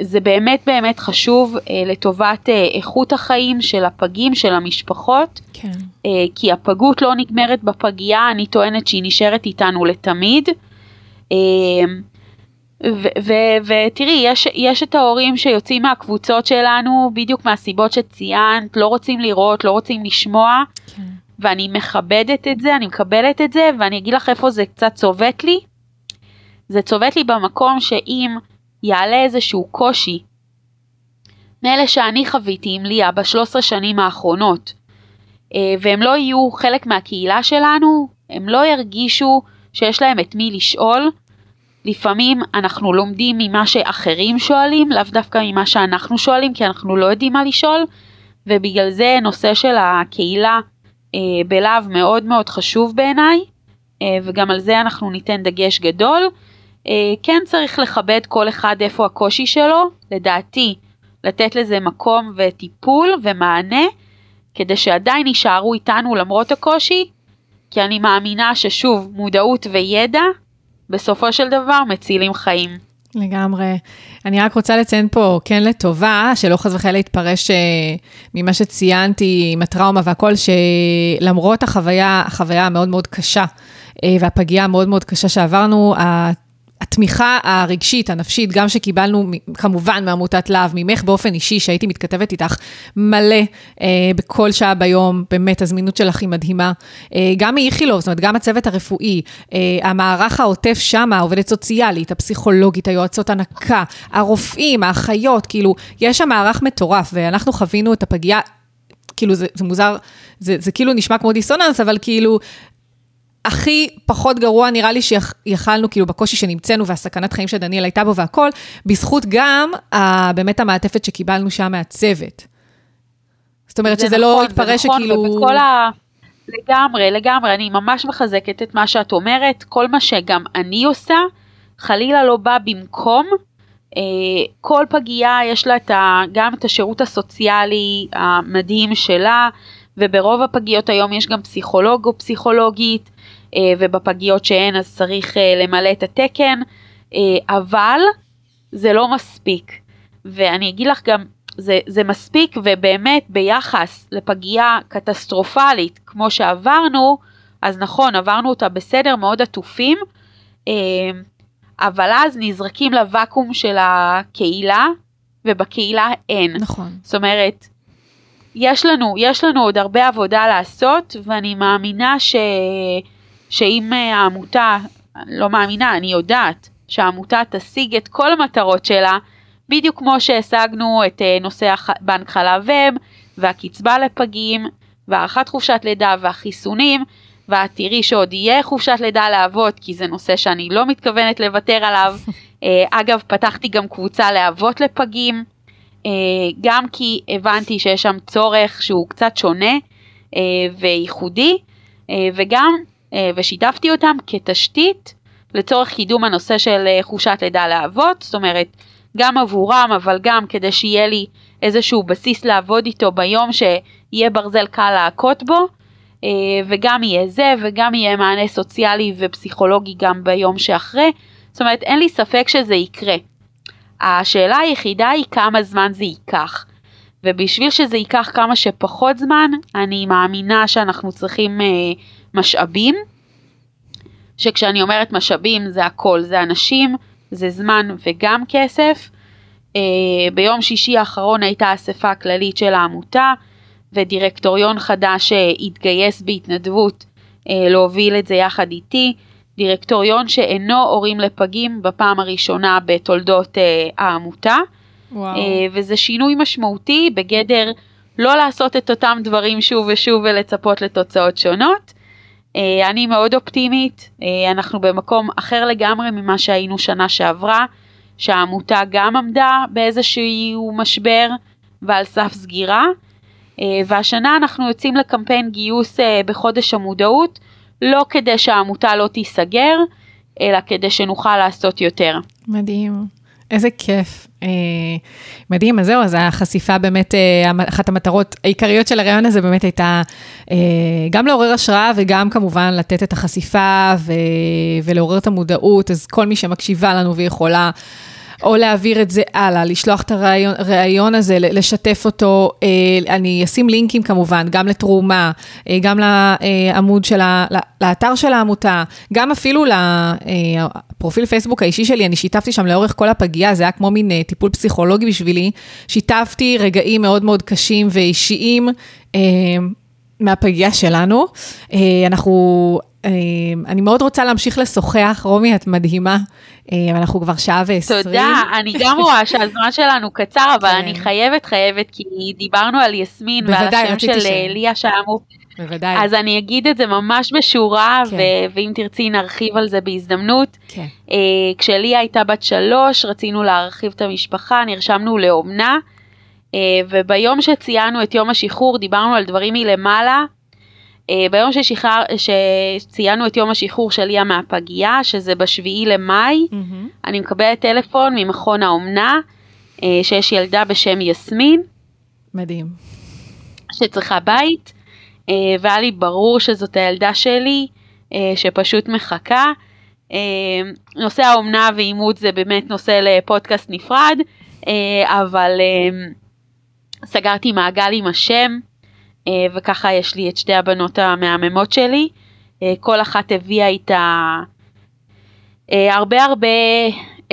זה באמת באמת חשוב אה, לטובת איכות החיים של הפגים, של המשפחות, כן. כי הפגות לא נגמרת בפגייה, אני טוענת שהיא נשארת איתנו לתמיד. ותראי, יש, יש את ההורים שיוצאים מהקבוצות שלנו בדיוק מהסיבות שציינת, לא רוצים לראות, לא רוצים לשמוע, כן. ואני מכבדת את זה, אני מקבלת את זה, ואני אגיד לך איפה זה קצת צובט לי. זה צובט לי במקום שאם יעלה איזשהו קושי, מאלה שאני חוויתי עם ליה בשלוש עשרה שנים האחרונות, אה, והם לא יהיו חלק מהקהילה שלנו, הם לא ירגישו שיש להם את מי לשאול, לפעמים אנחנו לומדים ממה שאחרים שואלים, לאו דווקא ממה שאנחנו שואלים, כי אנחנו לא יודעים מה לשאול, ובגלל זה נושא של הקהילה אה, בלהב מאוד מאוד חשוב בעיניי, אה, וגם על זה אנחנו ניתן דגש גדול. אה, כן צריך לכבד כל אחד איפה הקושי שלו, לדעתי לתת לזה מקום וטיפול ומענה, כדי שעדיין יישארו איתנו למרות הקושי, כי אני מאמינה ששוב, מודעות וידע בסופו של דבר מצילים חיים. לגמרי. אני רק רוצה לציין פה, כן לטובה, שלא חס וחלילה יתפרש אה, ממה שציינתי עם הטראומה והכל, שלמרות החוויה, החוויה המאוד מאוד קשה, אה, והפגיעה המאוד מאוד קשה שעברנו, התמיכה הרגשית, הנפשית, גם שקיבלנו כמובן מעמותת להב, ממך באופן אישי, שהייתי מתכתבת איתך מלא אה, בכל שעה ביום, באמת הזמינות שלך היא מדהימה. אה, גם מאיכילוב, זאת אומרת, גם הצוות הרפואי, אה, המערך העוטף שם, העובדת סוציאלית, הפסיכולוגית, היועצות הנקה, הרופאים, האחיות, כאילו, יש שם מערך מטורף, ואנחנו חווינו את הפגיעה כאילו זה, זה מוזר, זה, זה כאילו נשמע כמו דיסוננס, אבל כאילו הכי פחות גרוע נראה לי שיכלנו, כאילו בקושי שנמצאנו והסכנת חיים שדניאל הייתה בו והכל, בזכות גם ה, באמת המעטפת שקיבלנו שם מהצוות. זאת אומרת שזה לא נכון, לא יתפרש נכון, שכאילו... ובכל ה... לגמרי, לגמרי, אני ממש מחזקת את מה שאת אומרת, כל מה שגם אני עושה, חלילה לא בא במקום. אה, כל פגייה יש לה את ה, גם את השירות הסוציאלי המדהים שלה, וברוב הפגיות היום יש גם פסיכולוג או פסיכולוגית, ובפגיות שאין אז צריך אה, למלא את התקן, אה, אבל זה לא מספיק. ואני אגיד לך גם, זה, זה מספיק ובאמת ביחס לפגייה קטסטרופלית כמו שעברנו, אז נכון, עברנו אותה בסדר, מאוד עטופים, אבל אז נזרקים לוואקום של הקהילה, ובקהילה אין. נכון. זאת אומרת, יש לנו, יש לנו עוד הרבה עבודה לעשות, ואני מאמינה ש, שאם העמותה, לא מאמינה, אני יודעת, שהעמותה תשיג את כל המטרות שלה, בדיוק כמו שהשגנו את אה, נושא בנק חלב אם, והקצבה לפגים, והארכת חופשת לידה והחיסונים, ואת תראי שעוד יהיה חופשת לידה לאבות, כי זה נושא שאני לא מתכוונת לוותר עליו. אה, אגב, פתחתי גם קבוצה לאבות לפגים, אה, גם כי הבנתי שיש שם צורך שהוא קצת שונה וייחודי, וגם, ושיתפתי אותם כתשתית לצורך קידום הנושא של חופשת לידה לאבות, זאת אומרת, גם עבורם, אבל גם כדי שיהיה לי איזשהו בסיס לעבוד איתו ביום שיהיה ברזל קל להכות בו, אה, וגם יהיה זה, וגם יהיה מענה סוציאלי ופסיכולוגי גם ביום שאחרי. זאת אומרת, אין לי ספק שזה יקרה. השאלה היחידה היא כמה זמן זה ייקח. ובשביל שזה ייקח כמה שפחות זמן, אני מאמינה שאנחנו צריכים אה, משאבים, שכשאני אומרת משאבים זה הכל, זה אנשים, זה זמן וגם כסף. Uh, ביום שישי האחרון הייתה אספה כללית של העמותה ודירקטוריון חדש שהתגייס בהתנדבות uh, להוביל את זה יחד איתי. דירקטוריון שאינו הורים לפגים בפעם הראשונה בתולדות העמותה. וואו. וזה שינוי משמעותי בגדר לא לעשות את אותם דברים שוב ושוב ולצפות לתוצאות שונות. Uh, אני מאוד אופטימית, uh, אנחנו במקום אחר לגמרי ממה שהיינו שנה שעברה, שהעמותה גם עמדה באיזשהו משבר ועל סף סגירה, uh, והשנה אנחנו יוצאים לקמפיין גיוס בחודש המודעות, לא כדי שהעמותה לא תיסגר, אלא כדי שנוכל לעשות יותר. מדהים. איזה כיף. אה, מדהים, אז זהו, אז החשיפה באמת, אה, אחת המטרות העיקריות של הרעיון הזה באמת הייתה אה, גם לעורר השראה וגם כמובן לתת את החשיפה ו- ולעורר את המודעות, אז כל מי שמקשיבה לנו ויכולה... או להעביר את זה הלאה, לשלוח את הרעיון הזה, לשתף אותו. אה, אני אשים לינקים כמובן, גם לתרומה, אה, גם לעמוד של ה... לאתר של העמותה, גם אפילו לפרופיל פייסבוק האישי שלי, אני שיתפתי שם לאורך כל הפגייה, זה היה כמו מין אה, טיפול פסיכולוגי בשבילי. שיתפתי רגעים מאוד מאוד קשים ואישיים. מהפגייה שלנו. אנחנו אמ, אני מאוד רוצה להמשיך לשוחח, רומי, את מדהימה. אמ, אנחנו כבר שעה ועשרים. תודה, אני גם רואה שהזמן שלנו קצר, אבל אני כן. חייבת, חייבת, כי דיברנו על יסמין ועל השם של אה, ליה שעמו. בוודאי. אז אני אגיד את זה ממש בשורה, כן. ו- ואם תרצי נרחיב על זה בהזדמנות. כן. כשליה הייתה בת שלוש, רצינו להרחיב את המשפחה, נרשמנו לאומנה, וביום שציינו את יום השחרור דיברנו על דברים מלמעלה, Uh, ביום ששחרר, שציינו את יום השחרור של ליה מהפגייה, שזה בשביעי למאי, mm-hmm. אני מקבלת טלפון ממכון האומנה, uh, שיש ילדה בשם יסמין. מדהים. שצריכה בית, והיה לי ברור שזאת הילדה שלי, שפשוט מחכה. נושא האומנה ואימוץ זה באמת נושא לפודקאסט נפרד, אבל סגרתי מעגל עם השם. אה, וככה יש לי את שתי הבנות המהממות שלי. אה, כל אחת הביאה איתה אה, הרבה הרבה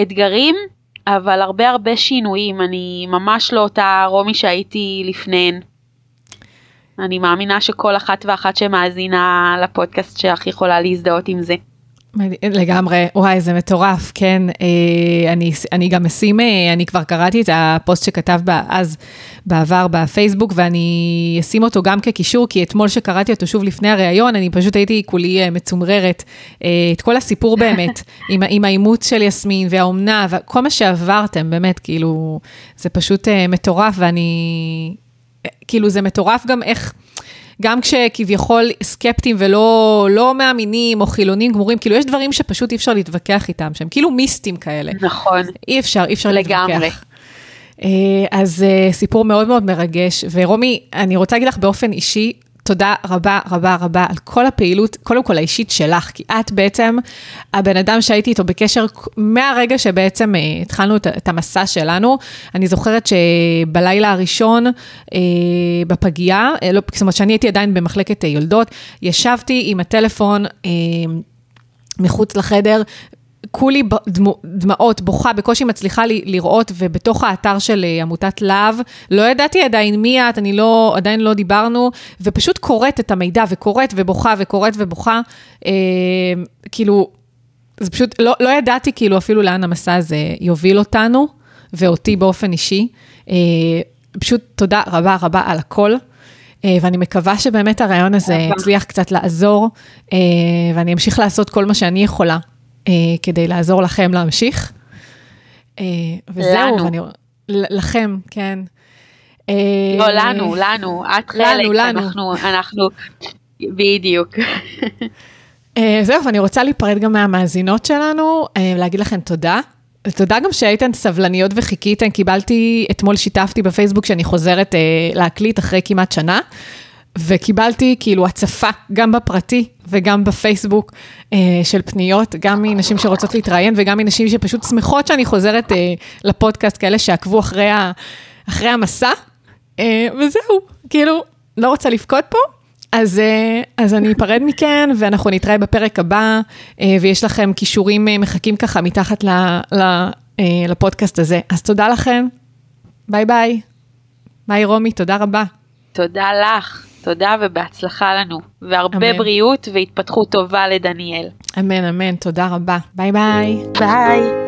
אתגרים, אבל הרבה הרבה שינויים. אני ממש לא אותה רומי שהייתי לפניהן. אני מאמינה שכל אחת ואחת שמאזינה לפודקאסט שלך יכולה להזדהות עם זה. לגמרי, וואי, זה מטורף, כן. אה, אני, אני גם אשים, אה, אני כבר קראתי את הפוסט שכתב אז בעבר בפייסבוק, ואני אשים אותו גם כקישור, כי אתמול שקראתי אותו שוב לפני הריאיון, אני פשוט הייתי כולי אה, מצומררת. את כל הסיפור באמת, עם, עם האימוץ של יסמין והאומנה, וכל מה שעברתם, באמת, כאילו, זה פשוט מטורף, ואני, כאילו, זה מטורף גם איך... גם כשכביכול סקפטיים ולא לא מאמינים או חילונים גמורים, כאילו יש דברים שפשוט אי אפשר להתווכח איתם, שהם כאילו מיסטים כאלה. נכון. אי אפשר, אי אפשר לגמרי. להתווכח. אה, אז אה, סיפור מאוד מאוד מרגש, ורומי, אני רוצה להגיד לך באופן אישי, תודה רבה רבה רבה על כל הפעילות, קודם כל האישית שלך, כי את בעצם הבן אדם שהייתי איתו בקשר מהרגע שבעצם אה, התחלנו את, את המסע שלנו. אני זוכרת שבלילה הראשון אה, בפגייה, אה, לא, זאת אומרת שאני הייתי עדיין במחלקת יולדות, ישבתי עם הטלפון אה, מחוץ לחדר, כולי דמעות, בוכה, בקושי מצליחה לי, לראות, ובתוך האתר של אה, עמותת להב, לא ידעתי עדיין מי את, אני לא, עדיין לא דיברנו, ופשוט קוראת את המידע, וקוראת ובוכה, וקוראת ובוכה, אה, כאילו, זה פשוט, לא, לא ידעתי כאילו אפילו לאן המסע הזה יוביל אותנו, ואותי באופן אישי. אה, פשוט תודה רבה רבה על הכל. אה, ואני מקווה שבאמת הרעיון הזה יצליח קצת לעזור, אה, ואני אמשיך לעשות כל מה שאני יכולה כדי לעזור לכם להמשיך. אה, וזהו, לנו. ואני, לכם, כן. אה, לא, לנו, לנו, את חלק, לנו, לנו. אנחנו, אנחנו, בדיוק. אה, זהו, ואני רוצה להיפרד גם מהמאזינות שלנו, אה, להגיד לכם תודה. תודה גם שהייתן סבלניות וחיכיתן, קיבלתי, אתמול שיתפתי בפייסבוק שאני חוזרת אה, להקליט אחרי כמעט שנה, וקיבלתי כאילו הצפה, גם בפרטי וגם בפייסבוק אה, של פניות, גם מנשים שרוצות להתראיין וגם מנשים שפשוט שמחות שאני חוזרת אה, לפודקאסט, כאלה שעקבו אחרי, ה, אחרי המסע, אה, וזהו, כאילו, לא רוצה לבכות פה. אז, אה, אז אני אפרד מכן, ואנחנו נתראה בפרק הבא, אה, ויש לכם קישורים אה, מחכים ככה מתחת ל, ל, לפודקאסט הזה. אז תודה לכם, ביי ביי. ביי רומי, תודה רבה. תודה לך. תודה ובהצלחה לנו, והרבה אמן. בריאות והתפתחות טובה לדניאל. אמן, אמן, תודה רבה. ביי ביי. ביי.